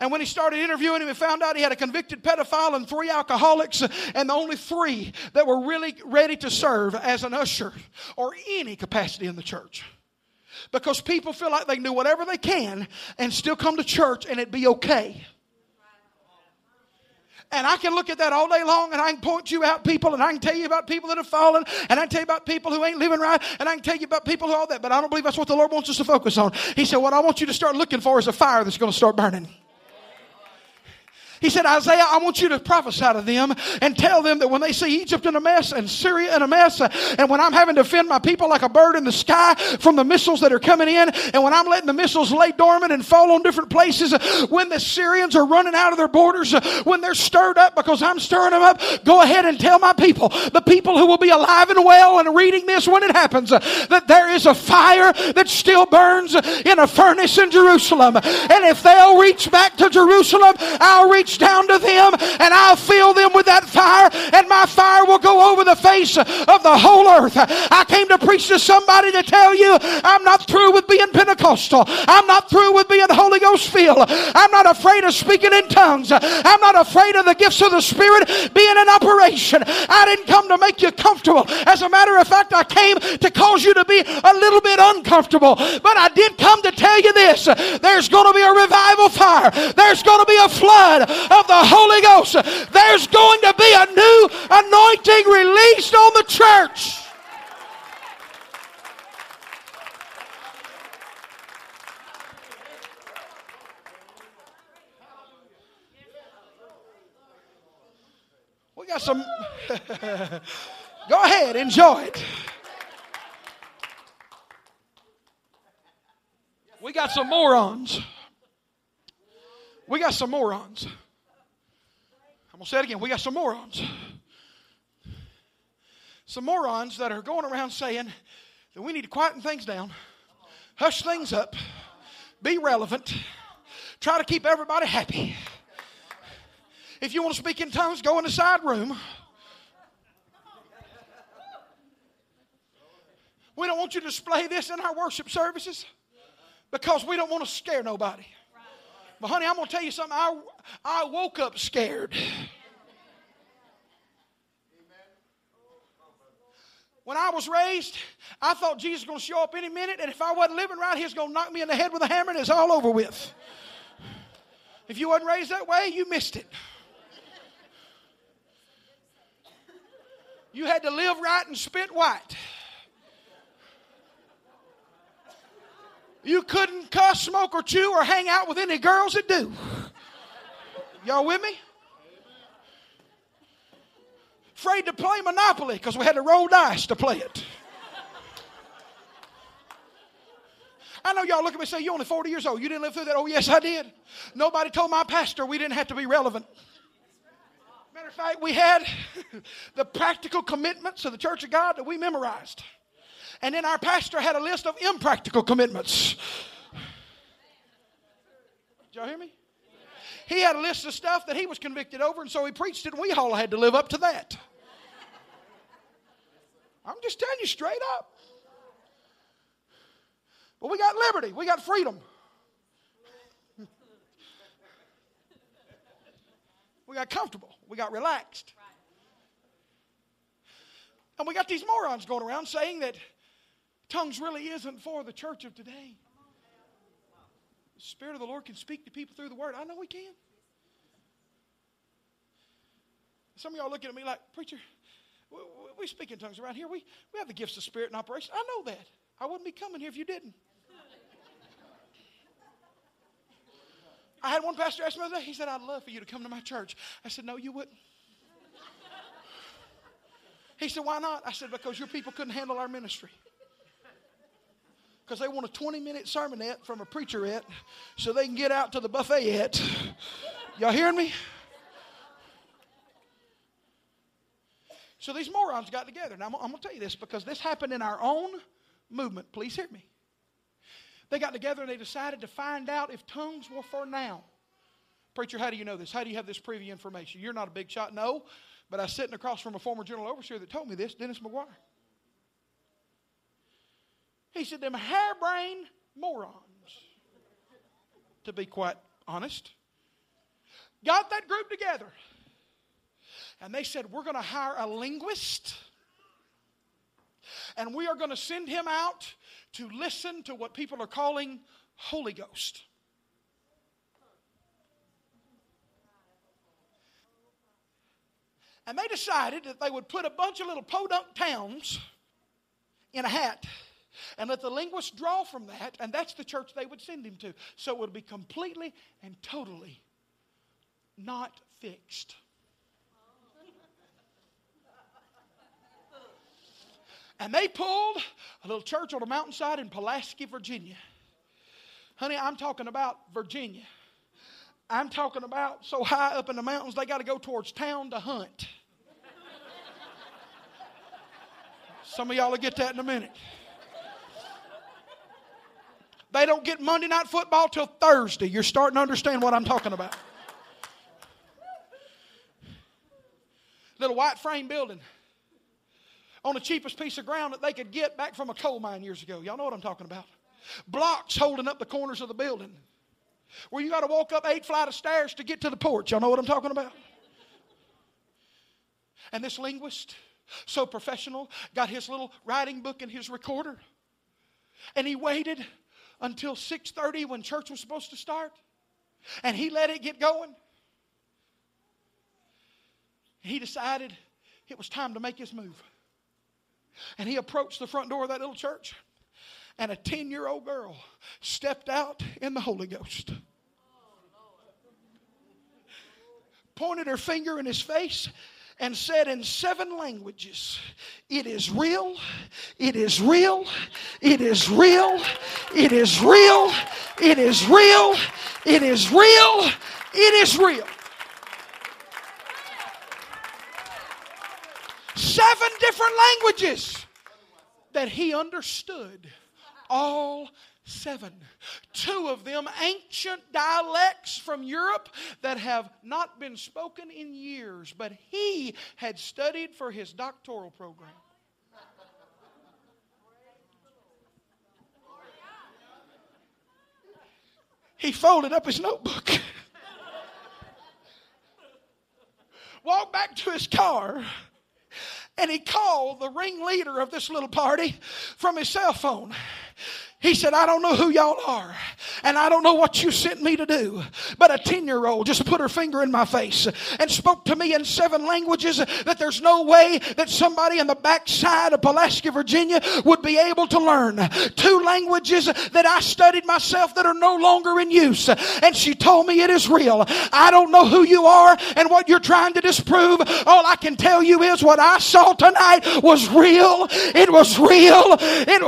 And when he started interviewing him, he found out he had a convicted pedophile and three alcoholics, and the only three that were really ready to serve as an usher or any capacity in the church. Because people feel like they can do whatever they can and still come to church and it be okay. And I can look at that all day long and I can point you out people and I can tell you about people that have fallen and I can tell you about people who ain't living right and I can tell you about people who all that. But I don't believe that's what the Lord wants us to focus on. He said, What I want you to start looking for is a fire that's going to start burning. He said, Isaiah, I want you to prophesy to them and tell them that when they see Egypt in a mess and Syria in a mess, uh, and when I'm having to defend my people like a bird in the sky from the missiles that are coming in, and when I'm letting the missiles lay dormant and fall on different places, uh, when the Syrians are running out of their borders, uh, when they're stirred up because I'm stirring them up, go ahead and tell my people, the people who will be alive and well and reading this when it happens, that there is a fire that still burns in a furnace in Jerusalem. And if they'll reach back to Jerusalem, I'll reach reach down to them and I'll fill them with that fire, and my fire will go over the face of the whole earth. I came to preach to somebody to tell you I'm not through with being Pentecostal. I'm not through with being Holy Ghost filled. I'm not afraid of speaking in tongues. I'm not afraid of the gifts of the Spirit being in operation. I didn't come to make you comfortable. As a matter of fact, I came to cause you to be a little bit uncomfortable. But I did come to tell you this there's going to be a revival fire, there's going to be a flood of the Holy Ghost, there's going to be a new anointing released on the church. We got some. Go ahead, enjoy it. We got some morons. We got some morons. I'm going to say it again. We got some morons. Some morons that are going around saying that we need to quieten things down, hush things up, be relevant, try to keep everybody happy. If you want to speak in tongues, go in the side room. We don't want you to display this in our worship services because we don't want to scare nobody. But, honey, I'm going to tell you something. I, I woke up scared. When I was raised, I thought Jesus was going to show up any minute, and if I wasn't living right, he was going to knock me in the head with a hammer, and it's all over with. If you wasn't raised that way, you missed it. You had to live right and spit white. You couldn't cuss, smoke, or chew, or hang out with any girls that do. Y'all with me? Afraid to play Monopoly because we had to roll dice to play it. I know y'all look at me and say, You're only 40 years old. You didn't live through that. Oh, yes, I did. Nobody told my pastor we didn't have to be relevant. Matter of fact, we had the practical commitments of the Church of God that we memorized. And then our pastor had a list of impractical commitments. Did y'all hear me? He had a list of stuff that he was convicted over, and so he preached it, and we all had to live up to that. I'm just telling you straight up. But we got liberty, we got freedom. we got comfortable, we got relaxed. And we got these morons going around saying that tongues really isn't for the church of today. Spirit of the Lord can speak to people through the Word. I know He can. Some of y'all looking at me like, Preacher, we, we speak in tongues around here. We, we have the gifts of Spirit in operation. I know that. I wouldn't be coming here if you didn't. I had one pastor ask me the other day, he said, I'd love for you to come to my church. I said, No, you wouldn't. He said, Why not? I said, Because your people couldn't handle our ministry because they want a 20 minute sermonette from a preacherette so they can get out to the buffetette. Y'all hearing me? So these morons got together. Now, I'm, I'm going to tell you this because this happened in our own movement. Please hear me. They got together and they decided to find out if tongues were for now. Preacher, how do you know this? How do you have this preview information? You're not a big shot. No, but I was sitting across from a former general overseer that told me this, Dennis McGuire. He said, them harebrained morons, to be quite honest, got that group together. And they said, We're going to hire a linguist. And we are going to send him out to listen to what people are calling Holy Ghost. And they decided that they would put a bunch of little podunk towns in a hat and let the linguist draw from that, and that's the church they would send him to. So it would be completely and totally not fixed. And they pulled a little church on a mountainside in Pulaski, Virginia. Honey, I'm talking about Virginia. I'm talking about so high up in the mountains they got to go towards town to hunt. Some of y'all will get that in a minute. They don't get Monday night football till Thursday. You're starting to understand what I'm talking about. Little white frame building on the cheapest piece of ground that they could get back from a coal mine years ago. Y'all know what I'm talking about. Blocks holding up the corners of the building. Where you got to walk up eight flight of stairs to get to the porch. Y'all know what I'm talking about? And this linguist, so professional, got his little writing book and his recorder. And he waited until 6:30 when church was supposed to start. And he let it get going. He decided it was time to make his move. And he approached the front door of that little church. And a 10 year old girl stepped out in the Holy Ghost. Pointed her finger in his face and said in seven languages, It is real, it is real, it is real, it is real, it is real, it is real, it is real. Seven different languages that he understood all seven. Two of them ancient dialects from Europe that have not been spoken in years, but he had studied for his doctoral program. He folded up his notebook, walked back to his car, and he called the ringleader of this little party from his cell phone. He said, I don't know who y'all are, and I don't know what you sent me to do. But a 10 year old just put her finger in my face and spoke to me in seven languages that there's no way that somebody in the backside of Pulaski, Virginia would be able to learn. Two languages that I studied myself that are no longer in use. And she told me it is real. I don't know who you are and what you're trying to disprove. All I can tell you is what I saw tonight was real. It was real. It,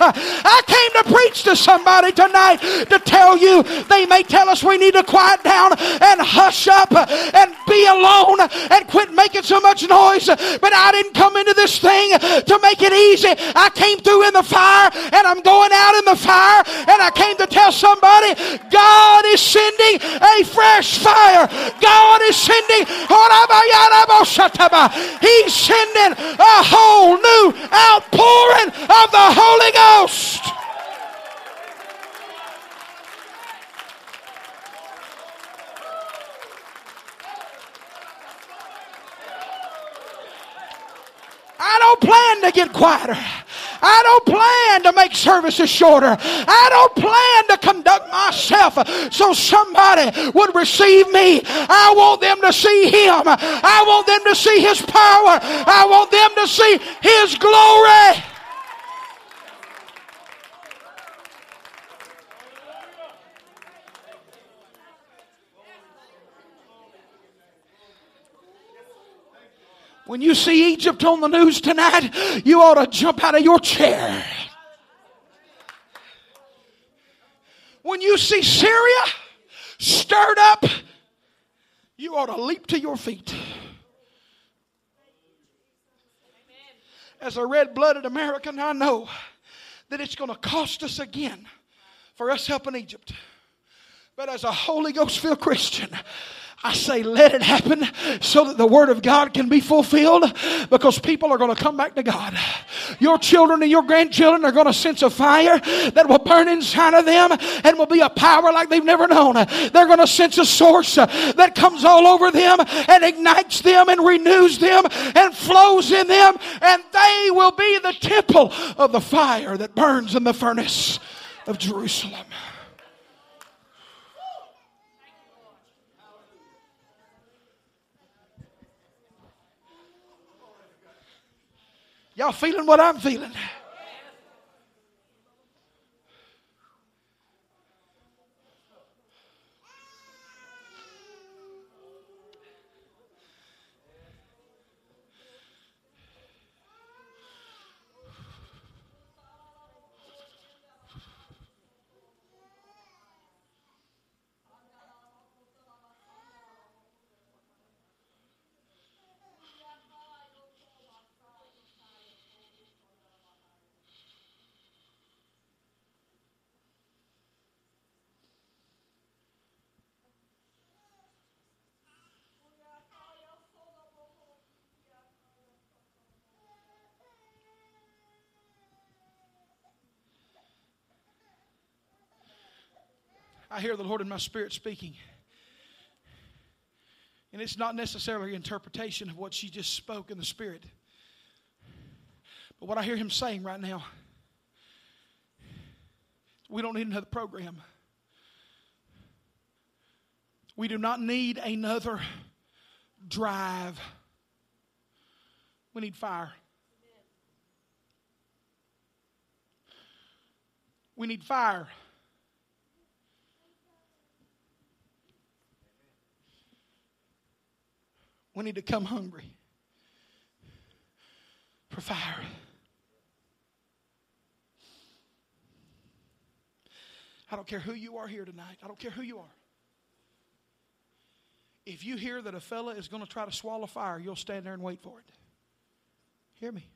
I came to preach to somebody tonight to tell you they may tell us we need to quiet down and hush up and be alone and quit making so much noise. But I didn't come into this thing to make it easy. I came through in the fire and I'm going out in the fire and I came to tell somebody God is sending a fresh fire. God is sending He's sending a whole new outpouring of the Holy Ghost. I don't plan to get quieter. I don't plan to make services shorter. I don't plan to conduct myself so somebody would receive me. I want them to see Him. I want them to see His power. I want them to see His glory. When you see Egypt on the news tonight, you ought to jump out of your chair. When you see Syria stirred up, you ought to leap to your feet. As a red blooded American, I know that it's going to cost us again for us helping Egypt. But as a Holy Ghost filled Christian, I say, let it happen so that the Word of God can be fulfilled because people are going to come back to God. Your children and your grandchildren are going to sense a fire that will burn inside of them and will be a power like they've never known. They're going to sense a source that comes all over them and ignites them and renews them and flows in them, and they will be the temple of the fire that burns in the furnace of Jerusalem. Y'all feeling what I'm feeling? I hear the Lord in my spirit speaking. And it's not necessarily interpretation of what she just spoke in the spirit. But what I hear him saying right now, we don't need another program. We do not need another drive. We need fire. We need fire. We need to come hungry for fire. I don't care who you are here tonight. I don't care who you are. If you hear that a fella is going to try to swallow fire, you'll stand there and wait for it. Hear me.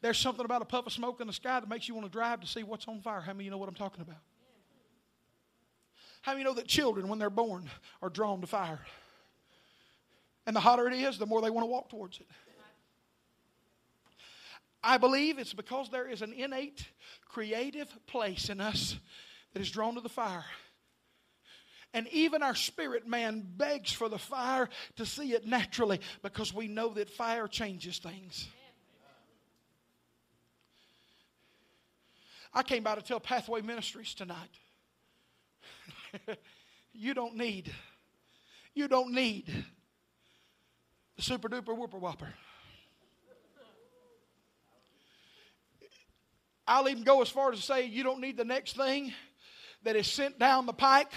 There's something about a puff of smoke in the sky that makes you want to drive to see what's on fire. How many of you know what I'm talking about? How do many know that children, when they're born, are drawn to fire? And the hotter it is, the more they want to walk towards it. I believe it's because there is an innate creative place in us that is drawn to the fire. And even our spirit man begs for the fire to see it naturally because we know that fire changes things. I came by to tell Pathway Ministries tonight. you don't need, you don't need the super duper whooper whopper. I'll even go as far as to say you don't need the next thing that is sent down the pike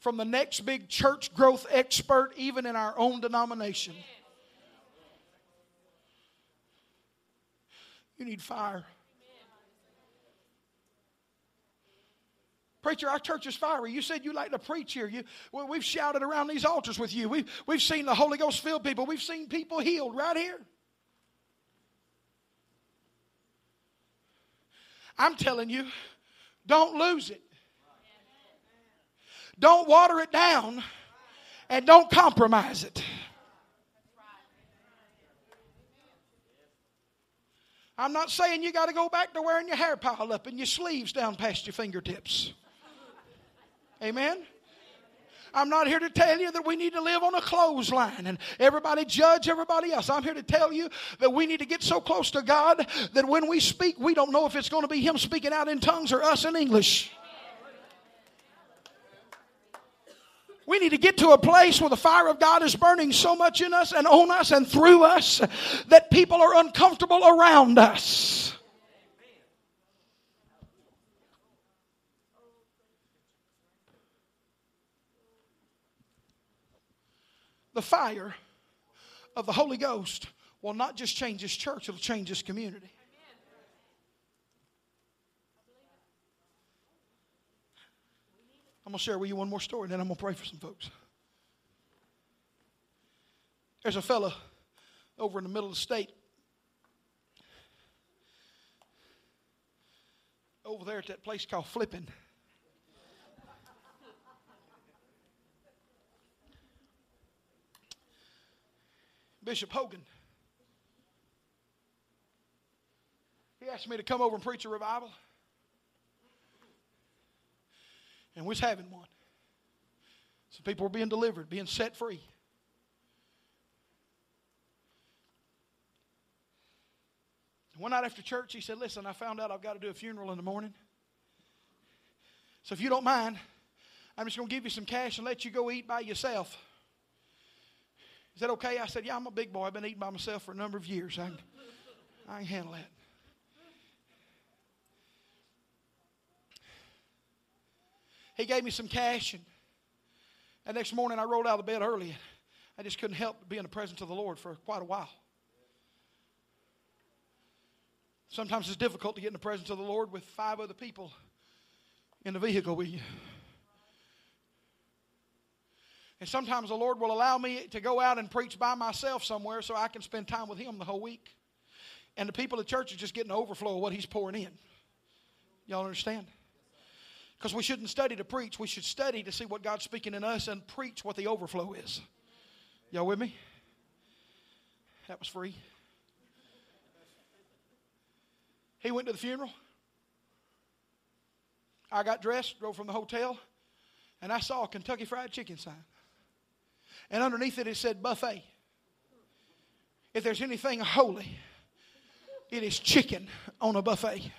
from the next big church growth expert, even in our own denomination. You need fire. Preacher, our church is fiery. You said you like to preach here. You, well, we've shouted around these altars with you. We've, we've seen the Holy Ghost filled people. We've seen people healed right here. I'm telling you, don't lose it. Don't water it down and don't compromise it. I'm not saying you got to go back to wearing your hair piled up and your sleeves down past your fingertips. Amen? I'm not here to tell you that we need to live on a clothesline and everybody judge everybody else. I'm here to tell you that we need to get so close to God that when we speak, we don't know if it's going to be Him speaking out in tongues or us in English. We need to get to a place where the fire of God is burning so much in us and on us and through us that people are uncomfortable around us. The fire of the Holy Ghost will not just change this church, it'll change this community. I'm going to share with you one more story, and then I'm going to pray for some folks. There's a fella over in the middle of the state. Over there at that place called Flippin. Bishop Hogan. He asked me to come over and preach a revival. And we was having one. Some people were being delivered, being set free. One night after church, he said, Listen, I found out I've got to do a funeral in the morning. So if you don't mind, I'm just going to give you some cash and let you go eat by yourself. Is that okay? I said, Yeah, I'm a big boy. I've been eating by myself for a number of years. I can, I can handle that. He gave me some cash, and that next morning I rolled out of bed early. I just couldn't help but be in the presence of the Lord for quite a while. Sometimes it's difficult to get in the presence of the Lord with five other people in the vehicle with you. And sometimes the Lord will allow me to go out and preach by myself somewhere so I can spend time with Him the whole week. And the people at church are just getting the overflow of what He's pouring in. Y'all understand? Because we shouldn't study to preach. We should study to see what God's speaking in us and preach what the overflow is. Y'all with me? That was free. He went to the funeral. I got dressed, drove from the hotel, and I saw a Kentucky Fried Chicken sign. And underneath it, it said buffet. If there's anything holy, it is chicken on a buffet.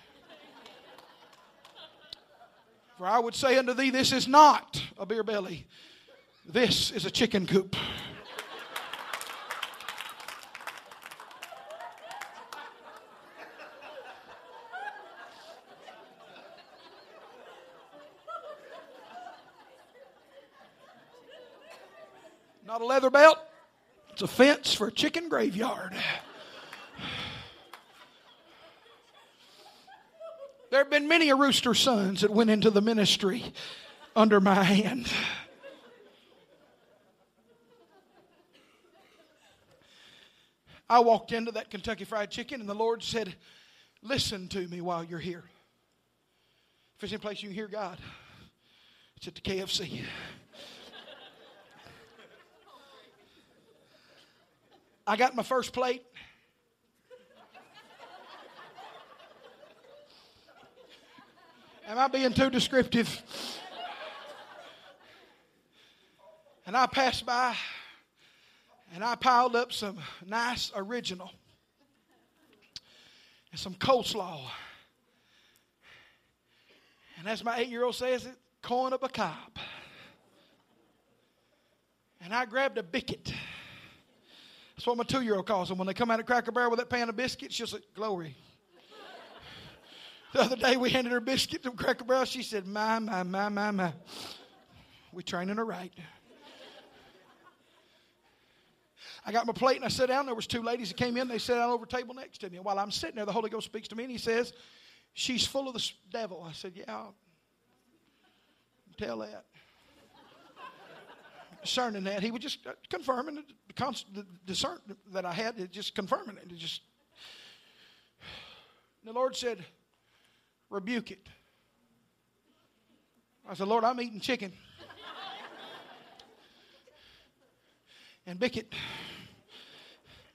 For I would say unto thee, This is not a beer belly, this is a chicken coop. Not a leather belt, it's a fence for a chicken graveyard. There have been many a rooster sons that went into the ministry under my hand. I walked into that Kentucky Fried Chicken, and the Lord said, Listen to me while you're here. If there's any place you can hear God, it's at the KFC. I got my first plate. Am I being too descriptive? And I passed by and I piled up some nice original and some coleslaw. And as my eight year old says it, corn of a cob. And I grabbed a bicket. That's what my two year old calls them. When they come out of Cracker Barrel with that pan of biscuits, she'll say, Glory. the other day we handed her biscuit to Cracker Barrel. She said, My, my, my, my, my. We're training her right. I got my plate and I sat down. There was two ladies that came in. They sat down over table next to me. And while I'm sitting there, the Holy Ghost speaks to me and he says, She's full of the devil. I said, Yeah, I'll tell that discerning that. He was just uh, confirming the, the discern that I had, just confirming it. it just the Lord said, rebuke it. I said, Lord, I'm eating chicken. and bick it.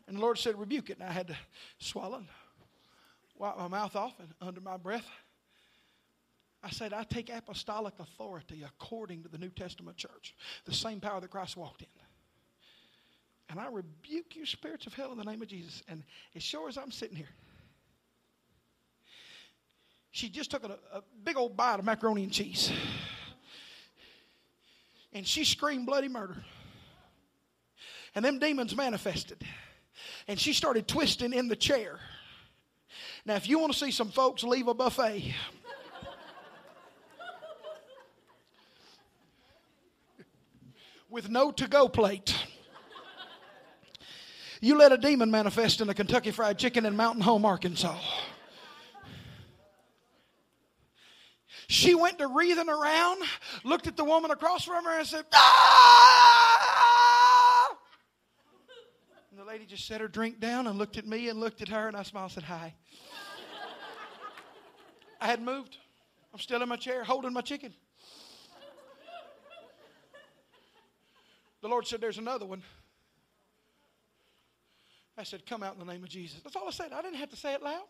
And the Lord said, rebuke it. And I had to swallow and wipe my mouth off and under my breath. I said, I take apostolic authority according to the New Testament church, the same power that Christ walked in. And I rebuke you, spirits of hell, in the name of Jesus. And as sure as I'm sitting here, she just took a, a big old bite of macaroni and cheese. And she screamed bloody murder. And them demons manifested. And she started twisting in the chair. Now, if you want to see some folks leave a buffet, with no to go plate. You let a demon manifest in a Kentucky Fried Chicken in Mountain Home, Arkansas. She went to wreathing around, looked at the woman across from her, and said, Ah! And the lady just set her drink down and looked at me and looked at her, and I smiled and said, Hi. I hadn't moved. I'm still in my chair holding my chicken. The Lord said, There's another one. I said, Come out in the name of Jesus. That's all I said. I didn't have to say it loud.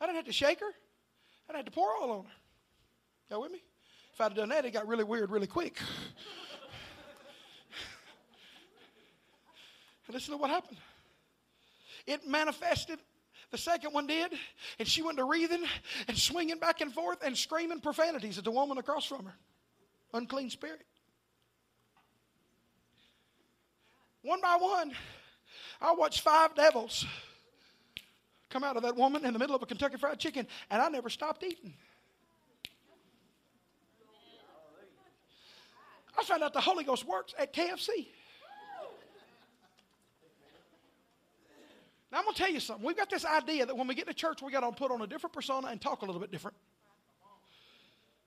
I didn't have to shake her. I didn't have to pour oil on her. Y'all with me? If I'd have done that, it got really weird really quick. and listen to what happened. It manifested. The second one did, and she went to wreathing and swinging back and forth and screaming profanities at the woman across from her. Unclean spirit. One by one, I watched five devils come out of that woman in the middle of a Kentucky Fried Chicken, and I never stopped eating. I found out the Holy Ghost works at KFC. Now, I'm going to tell you something. We've got this idea that when we get to church, we got to put on a different persona and talk a little bit different.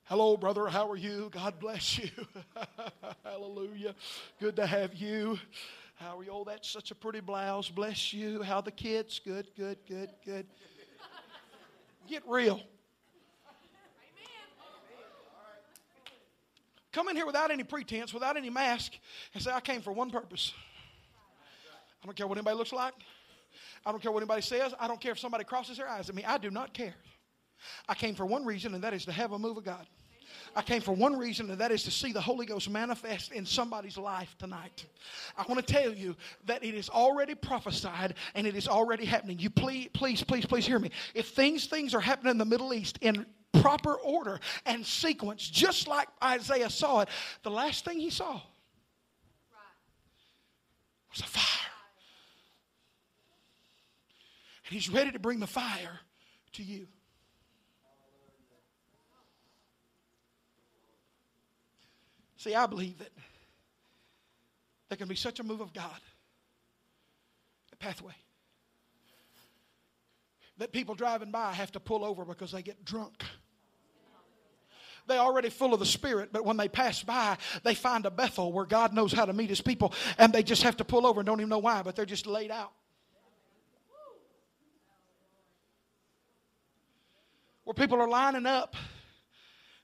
Hello, brother. How are you? God bless you. Hallelujah. Good to have you. How are you? Oh, that's such a pretty blouse. Bless you. How the kids? Good, good, good, good. Get real. Come in here without any pretense, without any mask, and say, I came for one purpose. I don't care what anybody looks like. I don't care what anybody says. I don't care if somebody crosses their eyes at me. I do not care. I came for one reason, and that is to have a move of God. I came for one reason, and that is to see the Holy Ghost manifest in somebody's life tonight. I want to tell you that it is already prophesied and it is already happening. You please, please, please, please hear me. If things things are happening in the Middle East in proper order and sequence, just like Isaiah saw it, the last thing he saw was a fire. And he's ready to bring the fire to you. See, I believe that there can be such a move of God, a pathway, that people driving by have to pull over because they get drunk. They're already full of the Spirit, but when they pass by, they find a Bethel where God knows how to meet His people, and they just have to pull over and don't even know why, but they're just laid out. Where people are lining up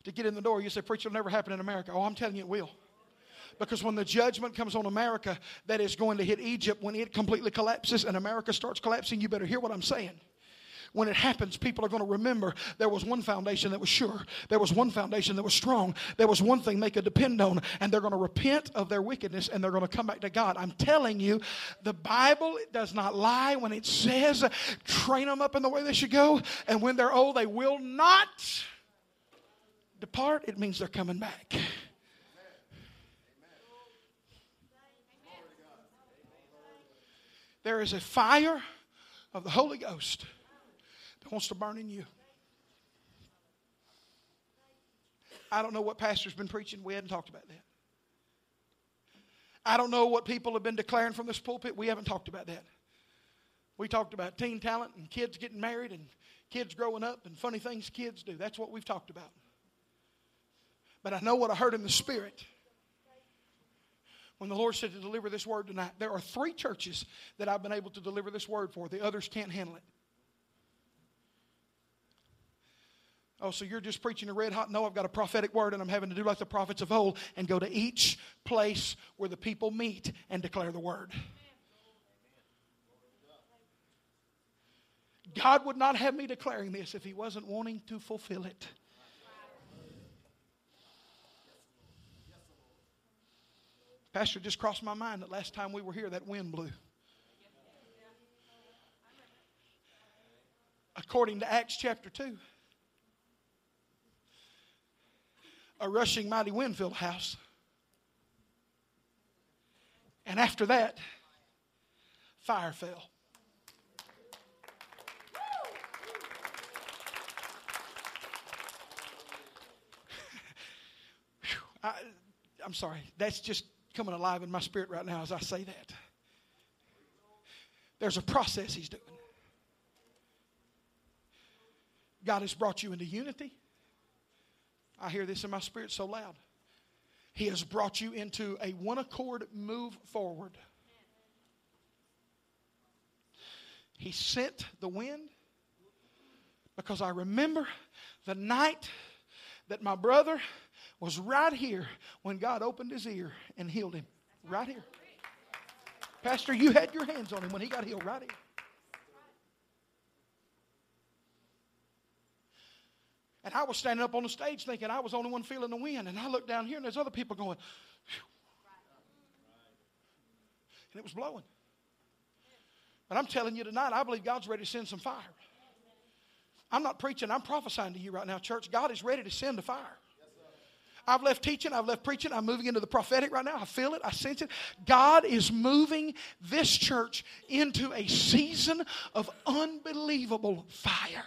to get in the door. You say, Preacher, it'll never happen in America. Oh, I'm telling you, it will. Because when the judgment comes on America that is going to hit Egypt, when it completely collapses and America starts collapsing, you better hear what I'm saying when it happens, people are going to remember there was one foundation that was sure. There was one foundation that was strong. There was one thing they could depend on, and they're going to repent of their wickedness and they're going to come back to God. I'm telling you, the Bible does not lie when it says, train them up in the way they should go, and when they're old, they will not depart, it means they're coming back. There is a fire of the Holy Ghost that wants to burn in you. I don't know what pastor's been preaching. We hadn't talked about that. I don't know what people have been declaring from this pulpit. We haven't talked about that. We talked about teen talent and kids getting married and kids growing up and funny things kids do. That's what we've talked about. But I know what I heard in the Spirit when the Lord said to deliver this word tonight. There are three churches that I've been able to deliver this word for, the others can't handle it. Oh, so you're just preaching a red hot? No, I've got a prophetic word, and I'm having to do like the prophets of old and go to each place where the people meet and declare the word. God would not have me declaring this if He wasn't wanting to fulfill it. Pastor, just crossed my mind that last time we were here, that wind blew. According to Acts chapter 2, a rushing mighty wind filled house. And after that, fire fell. I, am sorry. That's just coming alive in my spirit right now as I say that. There's a process He's doing. God has brought you into unity. I hear this in my spirit so loud. He has brought you into a one accord move forward. He sent the wind because I remember the night that my brother was right here when God opened his ear and healed him. Right here. Pastor, you had your hands on him when he got healed right here. And I was standing up on the stage thinking I was the only one feeling the wind. And I looked down here and there's other people going, and it was blowing. But I'm telling you tonight, I believe God's ready to send some fire. I'm not preaching, I'm prophesying to you right now, church. God is ready to send the fire. I've left teaching, I've left preaching, I'm moving into the prophetic right now. I feel it, I sense it. God is moving this church into a season of unbelievable fire.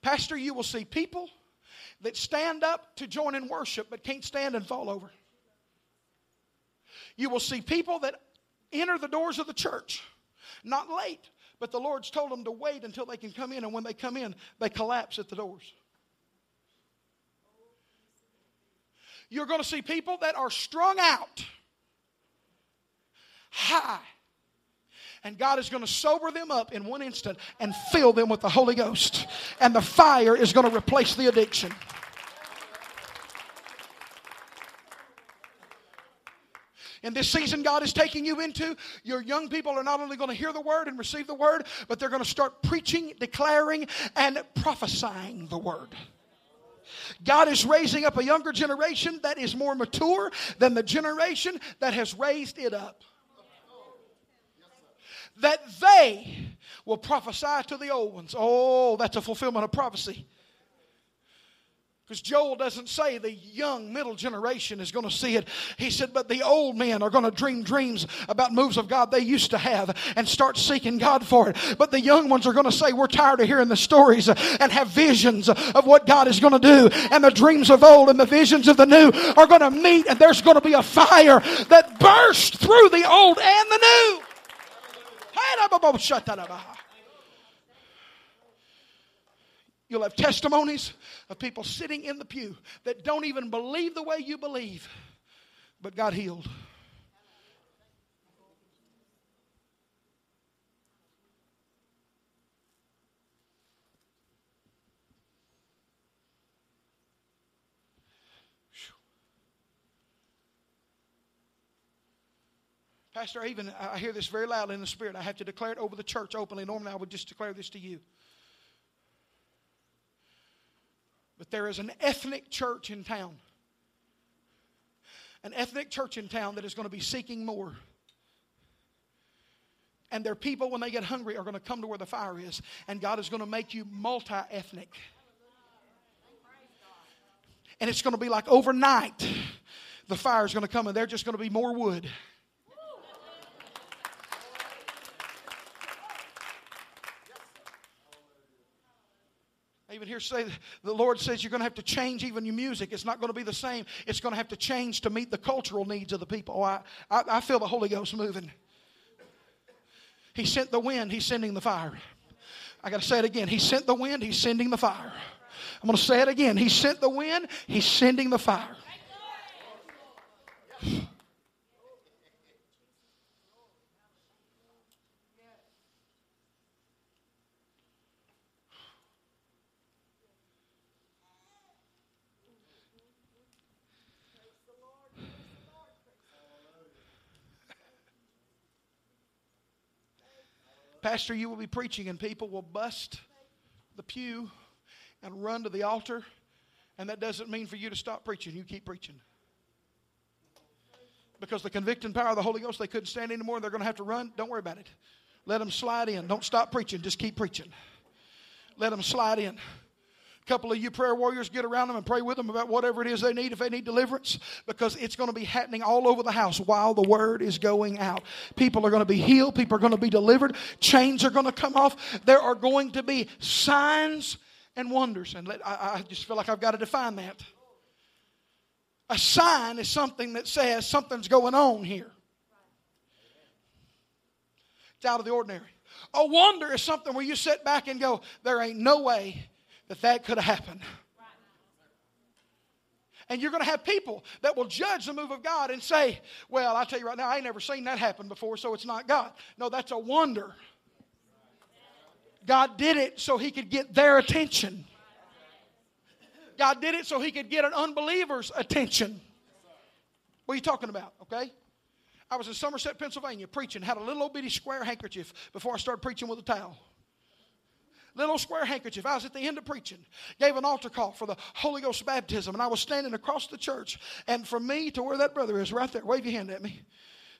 Pastor, you will see people that stand up to join in worship but can't stand and fall over. You will see people that enter the doors of the church, not late, but the Lord's told them to wait until they can come in, and when they come in, they collapse at the doors. You're going to see people that are strung out high. And God is going to sober them up in one instant and fill them with the Holy Ghost. And the fire is going to replace the addiction. In this season God is taking you into, your young people are not only going to hear the word and receive the word, but they're going to start preaching, declaring, and prophesying the word. God is raising up a younger generation that is more mature than the generation that has raised it up. That they will prophesy to the old ones. Oh, that's a fulfillment of prophecy. Because Joel doesn't say the young middle generation is going to see it. He said, but the old men are going to dream dreams about moves of God they used to have and start seeking God for it. But the young ones are going to say, we're tired of hearing the stories and have visions of what God is going to do. And the dreams of old and the visions of the new are going to meet, and there's going to be a fire that bursts through the old and the new. You'll have testimonies of people sitting in the pew that don't even believe the way you believe, but got healed. Pastor, even I hear this very loud in the spirit. I have to declare it over the church openly. Normally, I would just declare this to you. But there is an ethnic church in town. An ethnic church in town that is going to be seeking more. And their people, when they get hungry, are going to come to where the fire is. And God is going to make you multi ethnic. And it's going to be like overnight, the fire is going to come, and they're just going to be more wood. Hear say the Lord says you're going to have to change even your music. It's not going to be the same. It's going to have to change to meet the cultural needs of the people. Oh, I, I, I feel the Holy Ghost moving. He sent the wind, He's sending the fire. I got to say it again. He sent the wind, He's sending the fire. I'm going to say it again. He sent the wind, He's sending the fire. Pastor, you will be preaching, and people will bust the pew and run to the altar. And that doesn't mean for you to stop preaching. You keep preaching. Because the convicting power of the Holy Ghost, they couldn't stand anymore. They're going to have to run. Don't worry about it. Let them slide in. Don't stop preaching. Just keep preaching. Let them slide in couple of you prayer warriors get around them and pray with them about whatever it is they need if they need deliverance because it's going to be happening all over the house while the word is going out. People are going to be healed people are going to be delivered chains are going to come off there are going to be signs and wonders and let, I, I just feel like i've got to define that. A sign is something that says something's going on here. It's out of the ordinary. A wonder is something where you sit back and go there ain't no way that that could have happened. And you're going to have people that will judge the move of God and say, Well, I tell you right now, I ain't never seen that happen before, so it's not God. No, that's a wonder. God did it so he could get their attention. God did it so he could get an unbeliever's attention. What are you talking about? Okay? I was in Somerset, Pennsylvania, preaching, had a little old bitty square handkerchief before I started preaching with a towel little square handkerchief. I was at the end of preaching, gave an altar call for the Holy Ghost baptism, and I was standing across the church. And from me to where that brother is, right there, wave your hand at me.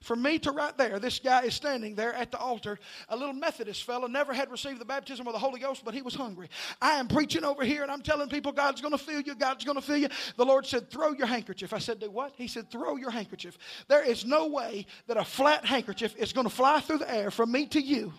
From me to right there, this guy is standing there at the altar. A little Methodist fellow, never had received the baptism of the Holy Ghost, but he was hungry. I am preaching over here and I'm telling people God's going to fill you, God's going to fill you. The Lord said, Throw your handkerchief. I said, Do what? He said, Throw your handkerchief. There is no way that a flat handkerchief is going to fly through the air from me to you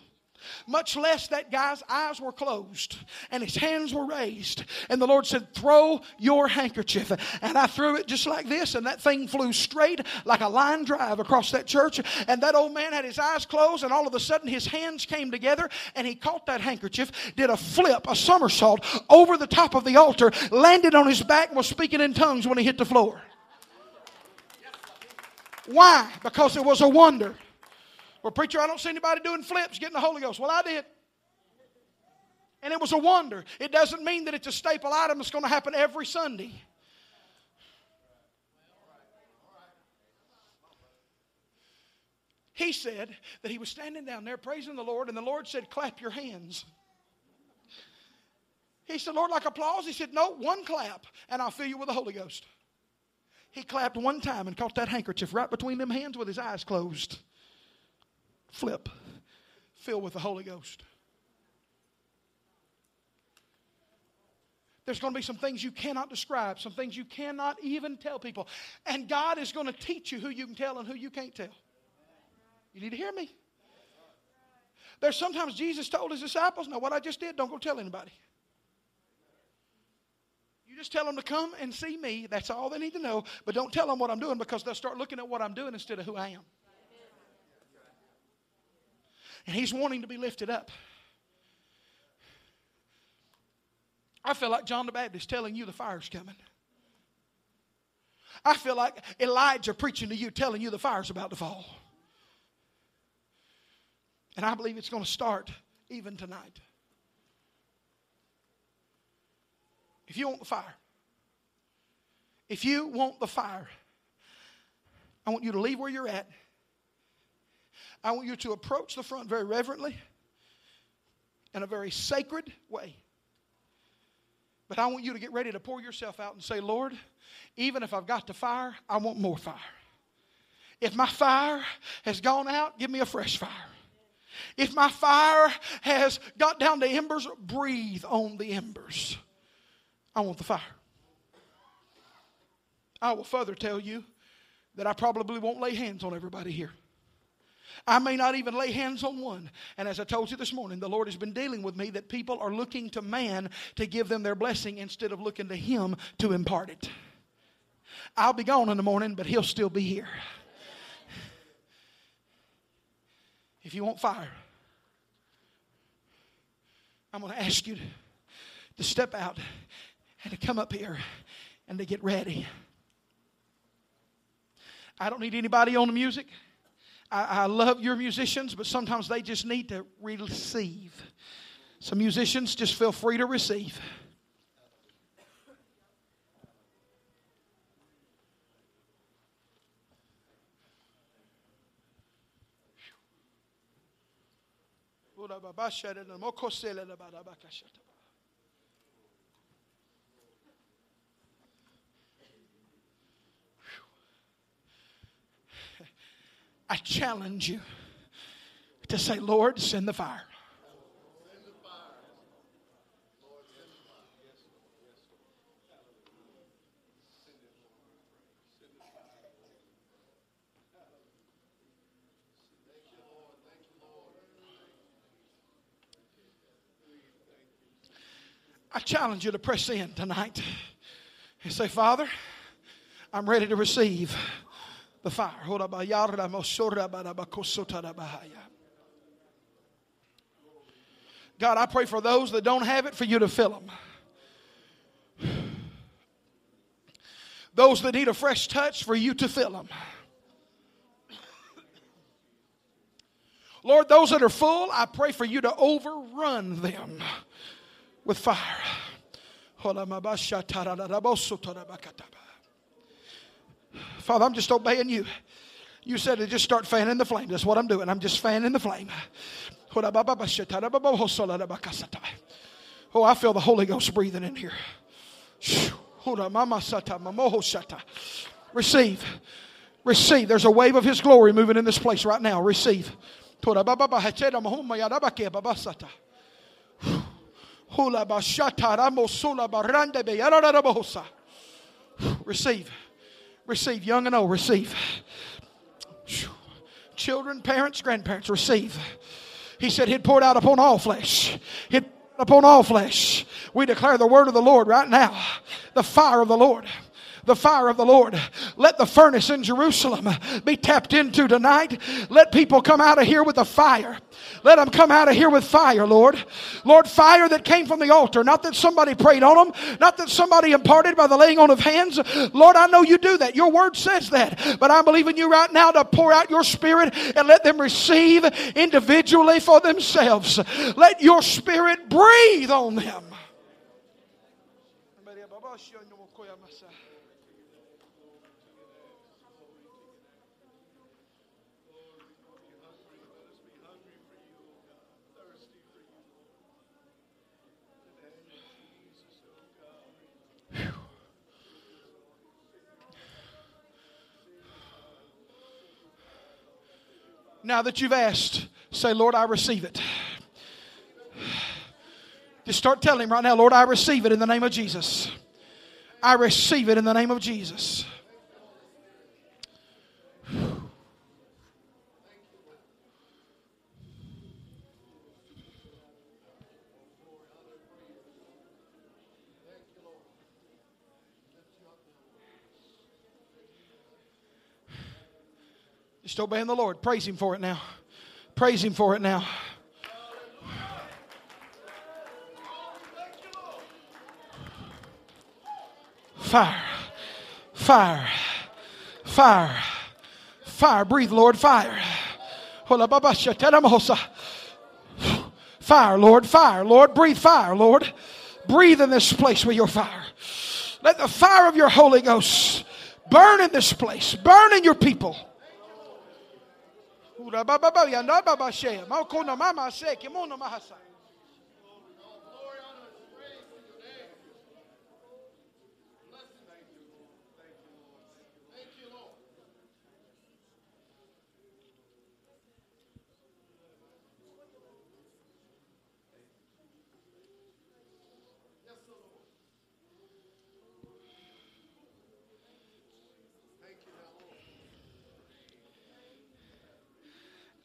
much less that guy's eyes were closed and his hands were raised. And the Lord said, Throw your handkerchief. And I threw it just like this, and that thing flew straight like a line drive across that church. And that old man had his eyes closed, and all of a sudden his hands came together, and he caught that handkerchief, did a flip, a somersault over the top of the altar, landed on his back, and was speaking in tongues when he hit the floor. Why? Because it was a wonder. Well, preacher, I don't see anybody doing flips getting the Holy Ghost. Well, I did. And it was a wonder. It doesn't mean that it's a staple item that's going to happen every Sunday. He said that he was standing down there praising the Lord, and the Lord said, Clap your hands. He said, Lord, like applause? He said, No, one clap, and I'll fill you with the Holy Ghost. He clapped one time and caught that handkerchief right between them hands with his eyes closed. Flip, filled with the Holy Ghost. There's going to be some things you cannot describe, some things you cannot even tell people. And God is going to teach you who you can tell and who you can't tell. You need to hear me. There's sometimes Jesus told his disciples, Now, what I just did, don't go tell anybody. You just tell them to come and see me. That's all they need to know. But don't tell them what I'm doing because they'll start looking at what I'm doing instead of who I am. And he's wanting to be lifted up. I feel like John the Baptist telling you the fire's coming. I feel like Elijah preaching to you, telling you the fire's about to fall. And I believe it's going to start even tonight. If you want the fire, if you want the fire, I want you to leave where you're at. I want you to approach the front very reverently in a very sacred way. But I want you to get ready to pour yourself out and say, Lord, even if I've got the fire, I want more fire. If my fire has gone out, give me a fresh fire. If my fire has got down to embers, breathe on the embers. I want the fire. I will further tell you that I probably won't lay hands on everybody here. I may not even lay hands on one. And as I told you this morning, the Lord has been dealing with me that people are looking to man to give them their blessing instead of looking to Him to impart it. I'll be gone in the morning, but He'll still be here. If you want fire, I'm going to ask you to, step out and to come up here and to get ready. I don't need anybody on the music. I, I love your musicians, but sometimes they just need to receive. Some musicians just feel free to receive. I challenge you to say, Lord, send the fire. I challenge you to press in tonight and say, Father, I'm ready to receive the fire. God, I pray for those that don't have it for you to fill them. Those that need a fresh touch for you to fill them. Lord, those that are full, I pray for you to overrun them with fire. Father, I'm just obeying you. You said to just start fanning the flame. That's what I'm doing. I'm just fanning the flame. Oh, I feel the Holy Ghost breathing in here. Receive. Receive. There's a wave of His glory moving in this place right now. Receive. Receive. Receive. Young and old, receive. Children, parents, grandparents, receive. He said he'd poured out upon all flesh. He'd upon all flesh. We declare the word of the Lord right now. The fire of the Lord the fire of the Lord. Let the furnace in Jerusalem be tapped into tonight. Let people come out of here with a fire. Let them come out of here with fire, Lord. Lord, fire that came from the altar, not that somebody prayed on them, not that somebody imparted by the laying on of hands. Lord, I know you do that. Your word says that. But I'm believing you right now to pour out your spirit and let them receive individually for themselves. Let your spirit breathe on them. Now that you've asked, say, Lord, I receive it. Just start telling him right now, Lord, I receive it in the name of Jesus. I receive it in the name of Jesus. Just obeying the Lord. Praise Him for it now. Praise Him for it now. Fire. Fire. Fire. Fire. Breathe, Lord. Fire. Fire, Lord. Fire, Lord. Breathe fire, Lord. Breathe in this place with your fire. Let the fire of your Holy Ghost burn in this place, burn in your people. Urababa Yanaba Shea, Maukona Mama Shea, Kimono Mahasa.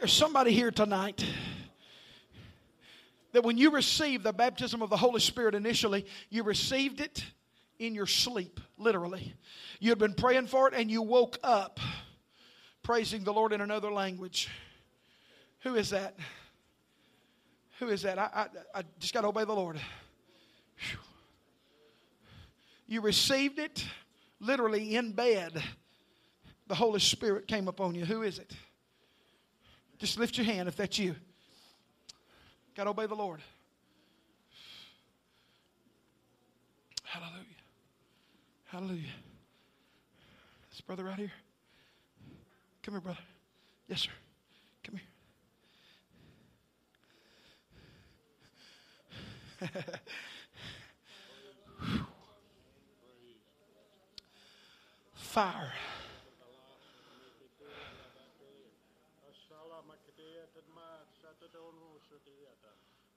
There's somebody here tonight that when you received the baptism of the Holy Spirit initially, you received it in your sleep, literally. You had been praying for it and you woke up praising the Lord in another language. Who is that? Who is that? I, I, I just got to obey the Lord. Whew. You received it literally in bed. The Holy Spirit came upon you. Who is it? Just lift your hand if that's you. Got to obey the Lord. Hallelujah. Hallelujah. This brother right here. Come here, brother. Yes, sir. Come here. Fire.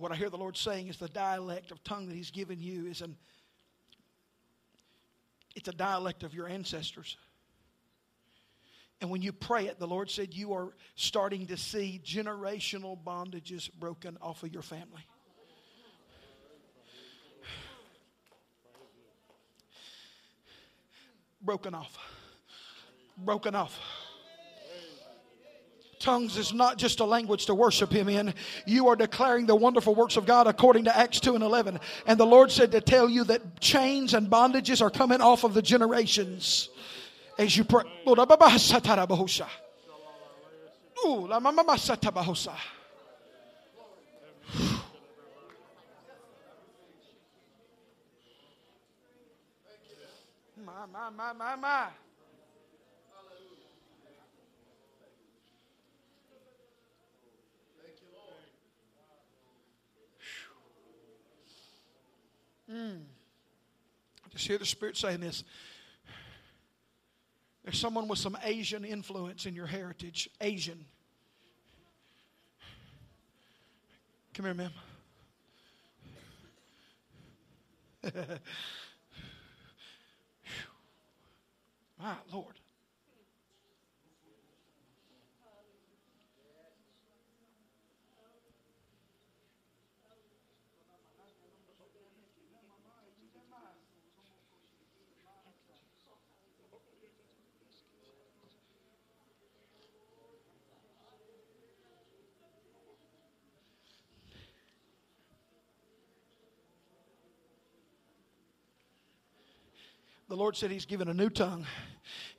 what I hear the Lord saying is the dialect of tongue that He's given you is an it's a dialect of your ancestors. And when you pray it, the Lord said you are starting to see generational bondages broken off of your family. Broken off. Broken off. Tongues is not just a language to worship Him in. You are declaring the wonderful works of God according to Acts 2 and 11. And the Lord said to tell you that chains and bondages are coming off of the generations as you pray. My, my, my, my, my. Mm. Just hear the Spirit saying this. There's someone with some Asian influence in your heritage. Asian. Come here, ma'am. My Lord. The Lord said He's given a new tongue,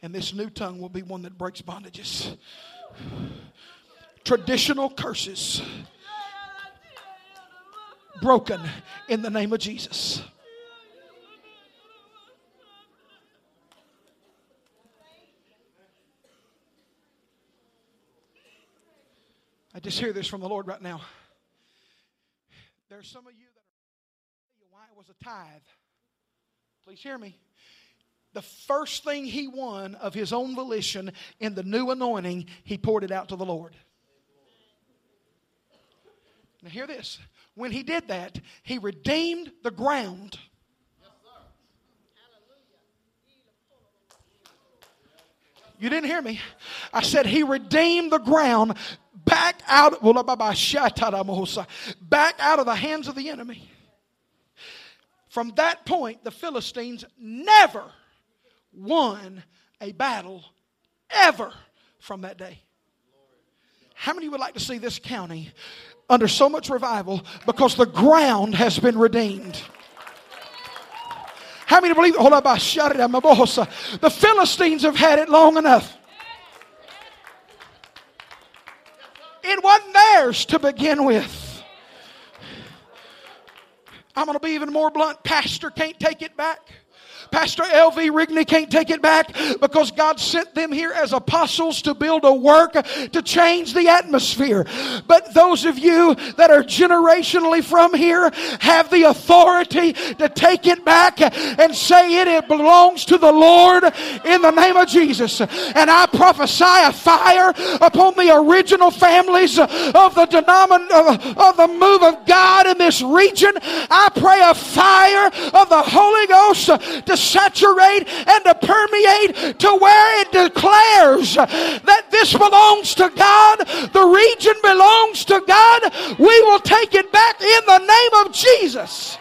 and this new tongue will be one that breaks bondages. Traditional curses broken in the name of Jesus. I just hear this from the Lord right now. There's some of you that are why it was a tithe. Please hear me. The first thing he won of his own volition in the new anointing, he poured it out to the Lord. Now, hear this. When he did that, he redeemed the ground. You didn't hear me. I said he redeemed the ground back out, back out of the hands of the enemy. From that point, the Philistines never won a battle ever from that day. How many would like to see this county under so much revival because the ground has been redeemed? How many believe? Hold up, I shut it. The Philistines have had it long enough. It wasn't theirs to begin with. I'm going to be even more blunt. Pastor can't take it back. Pastor L.V. Rigney can't take it back because God sent them here as apostles to build a work to change the atmosphere. But those of you that are generationally from here have the authority to take it back and say it, it belongs to the Lord in the name of Jesus. And I prophesy a fire upon the original families of the denomin- of the move of God in this region. I pray a fire of the Holy Ghost to saturate and to permeate to where it declares that this belongs to God, the region belongs to God. We will take it back in the name of Jesus.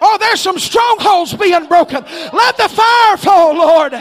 Oh, there's some strongholds being broken. Let the fire fall, Lord.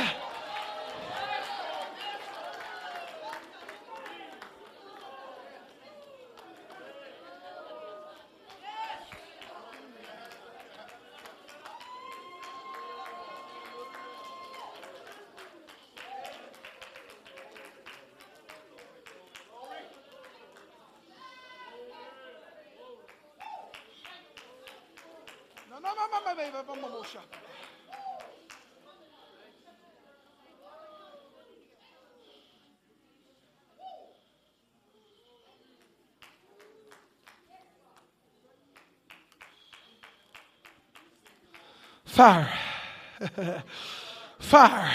Fire. Fire.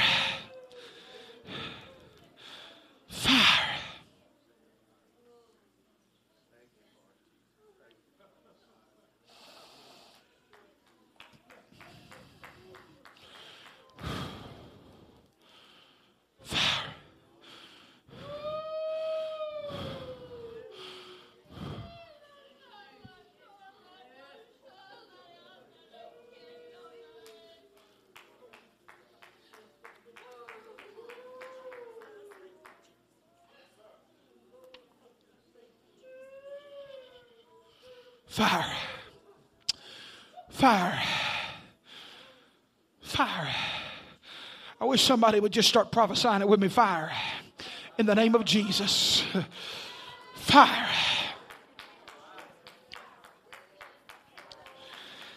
Fire. Fire. Fire. I wish somebody would just start prophesying it with me. Fire. In the name of Jesus. Fire.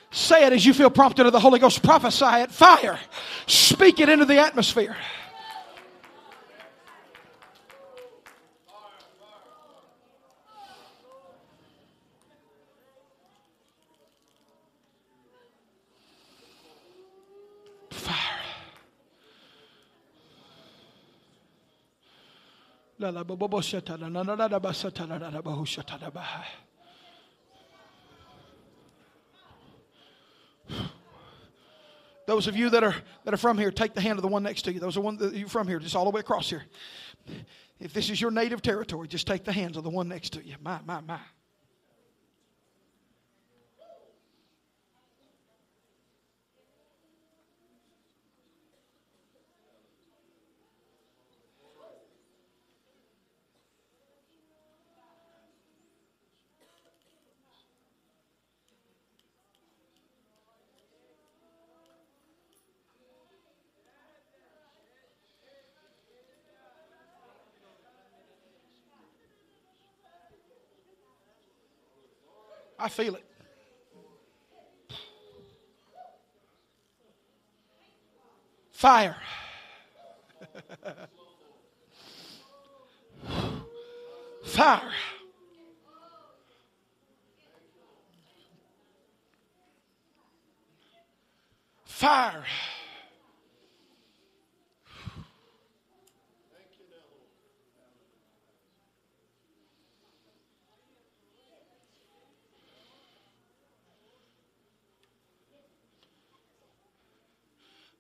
Say it as you feel prompted of the Holy Ghost. Prophesy it. Fire. Speak it into the atmosphere. Those of you that are that are from here, take the hand of the one next to you. Those are one that you from here, just all the way across here. If this is your native territory, just take the hands of the one next to you. My, my, my. I feel it. Fire. Fire. Fire.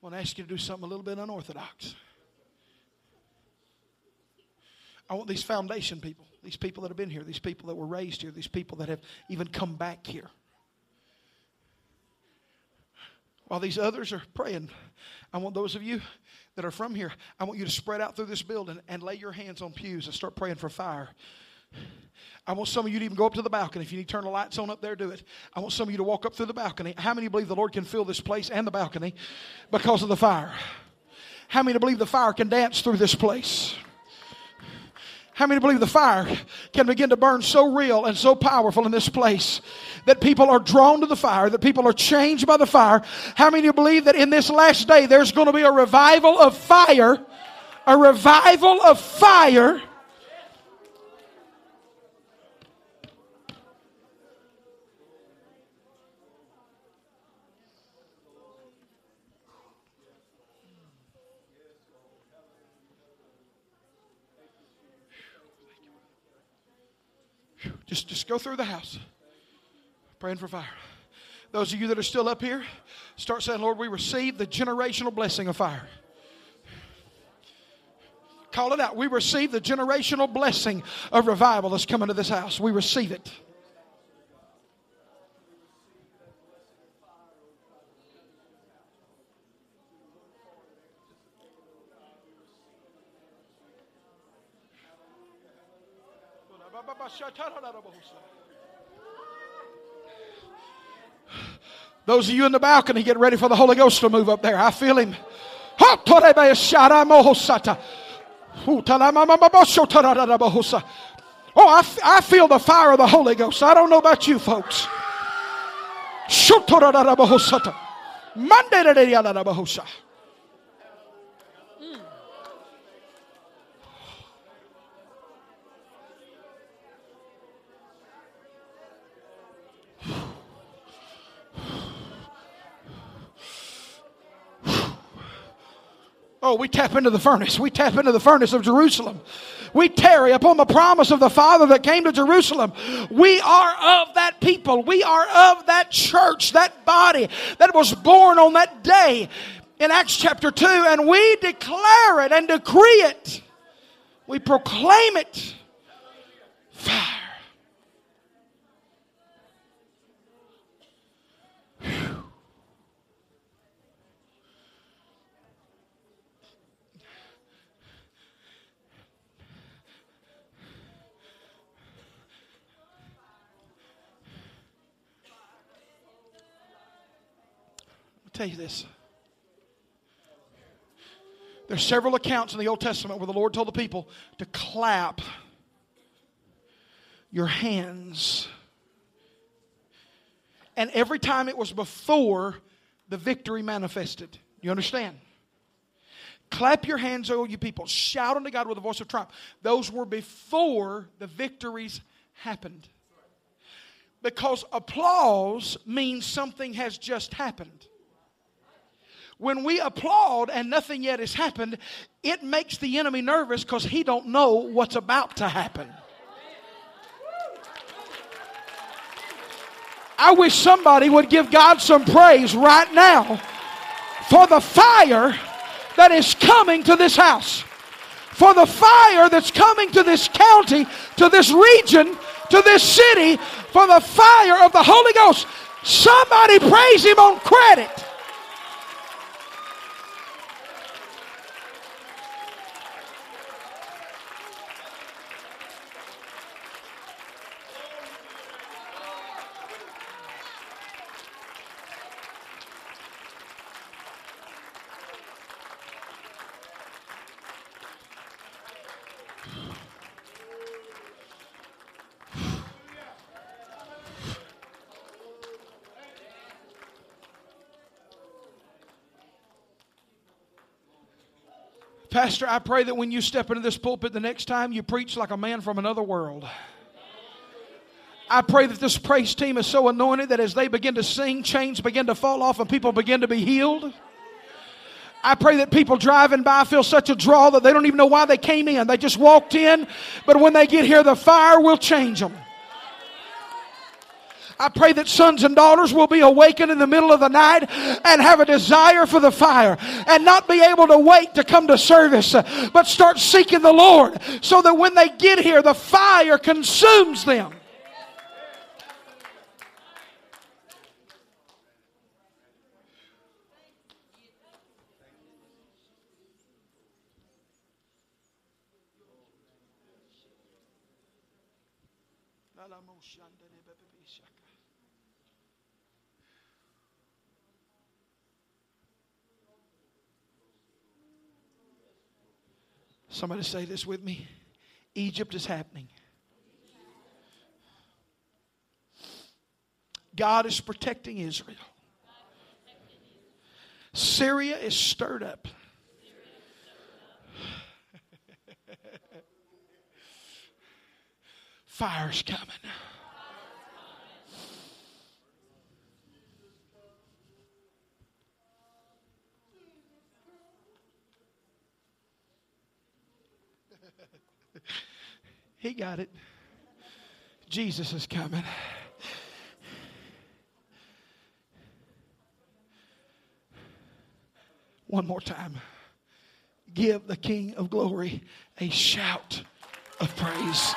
I want to ask you to do something a little bit unorthodox. I want these foundation people, these people that have been here, these people that were raised here, these people that have even come back here. While these others are praying, I want those of you that are from here, I want you to spread out through this building and lay your hands on pews and start praying for fire. I want some of you to even go up to the balcony. If you need to turn the lights on up there, do it. I want some of you to walk up through the balcony. How many believe the Lord can fill this place and the balcony because of the fire? How many believe the fire can dance through this place? How many believe the fire can begin to burn so real and so powerful in this place that people are drawn to the fire, that people are changed by the fire? How many believe that in this last day there's going to be a revival of fire? A revival of fire Just, just go through the house praying for fire. Those of you that are still up here, start saying, Lord, we receive the generational blessing of fire. Call it out. We receive the generational blessing of revival that's coming to this house. We receive it. Those of you in the balcony, get ready for the Holy Ghost to move up there. I feel him. Oh, I, f- I feel the fire of the Holy Ghost. I don't know about you folks. Monday, Oh, we tap into the furnace. We tap into the furnace of Jerusalem. We tarry upon the promise of the Father that came to Jerusalem. We are of that people. We are of that church, that body that was born on that day in Acts chapter 2, and we declare it and decree it. We proclaim it. Fire. Tell you this. There's several accounts in the Old Testament where the Lord told the people to clap your hands. And every time it was before the victory manifested. You understand? Clap your hands, oh you people. Shout unto God with a voice of triumph. Those were before the victories happened. Because applause means something has just happened. When we applaud and nothing yet has happened, it makes the enemy nervous because he don't know what's about to happen. I wish somebody would give God some praise right now for the fire that is coming to this house, for the fire that's coming to this county, to this region, to this city, for the fire of the Holy Ghost. Somebody praise Him on credit. Pastor, I pray that when you step into this pulpit the next time, you preach like a man from another world. I pray that this praise team is so anointed that as they begin to sing, chains begin to fall off and people begin to be healed. I pray that people driving by feel such a draw that they don't even know why they came in. They just walked in, but when they get here, the fire will change them. I pray that sons and daughters will be awakened in the middle of the night and have a desire for the fire and not be able to wait to come to service, but start seeking the Lord so that when they get here, the fire consumes them. Somebody say this with me. Egypt is happening. God is protecting Israel. Syria is stirred up. Fire's coming. He got it. Jesus is coming. One more time. Give the King of glory a shout of praise.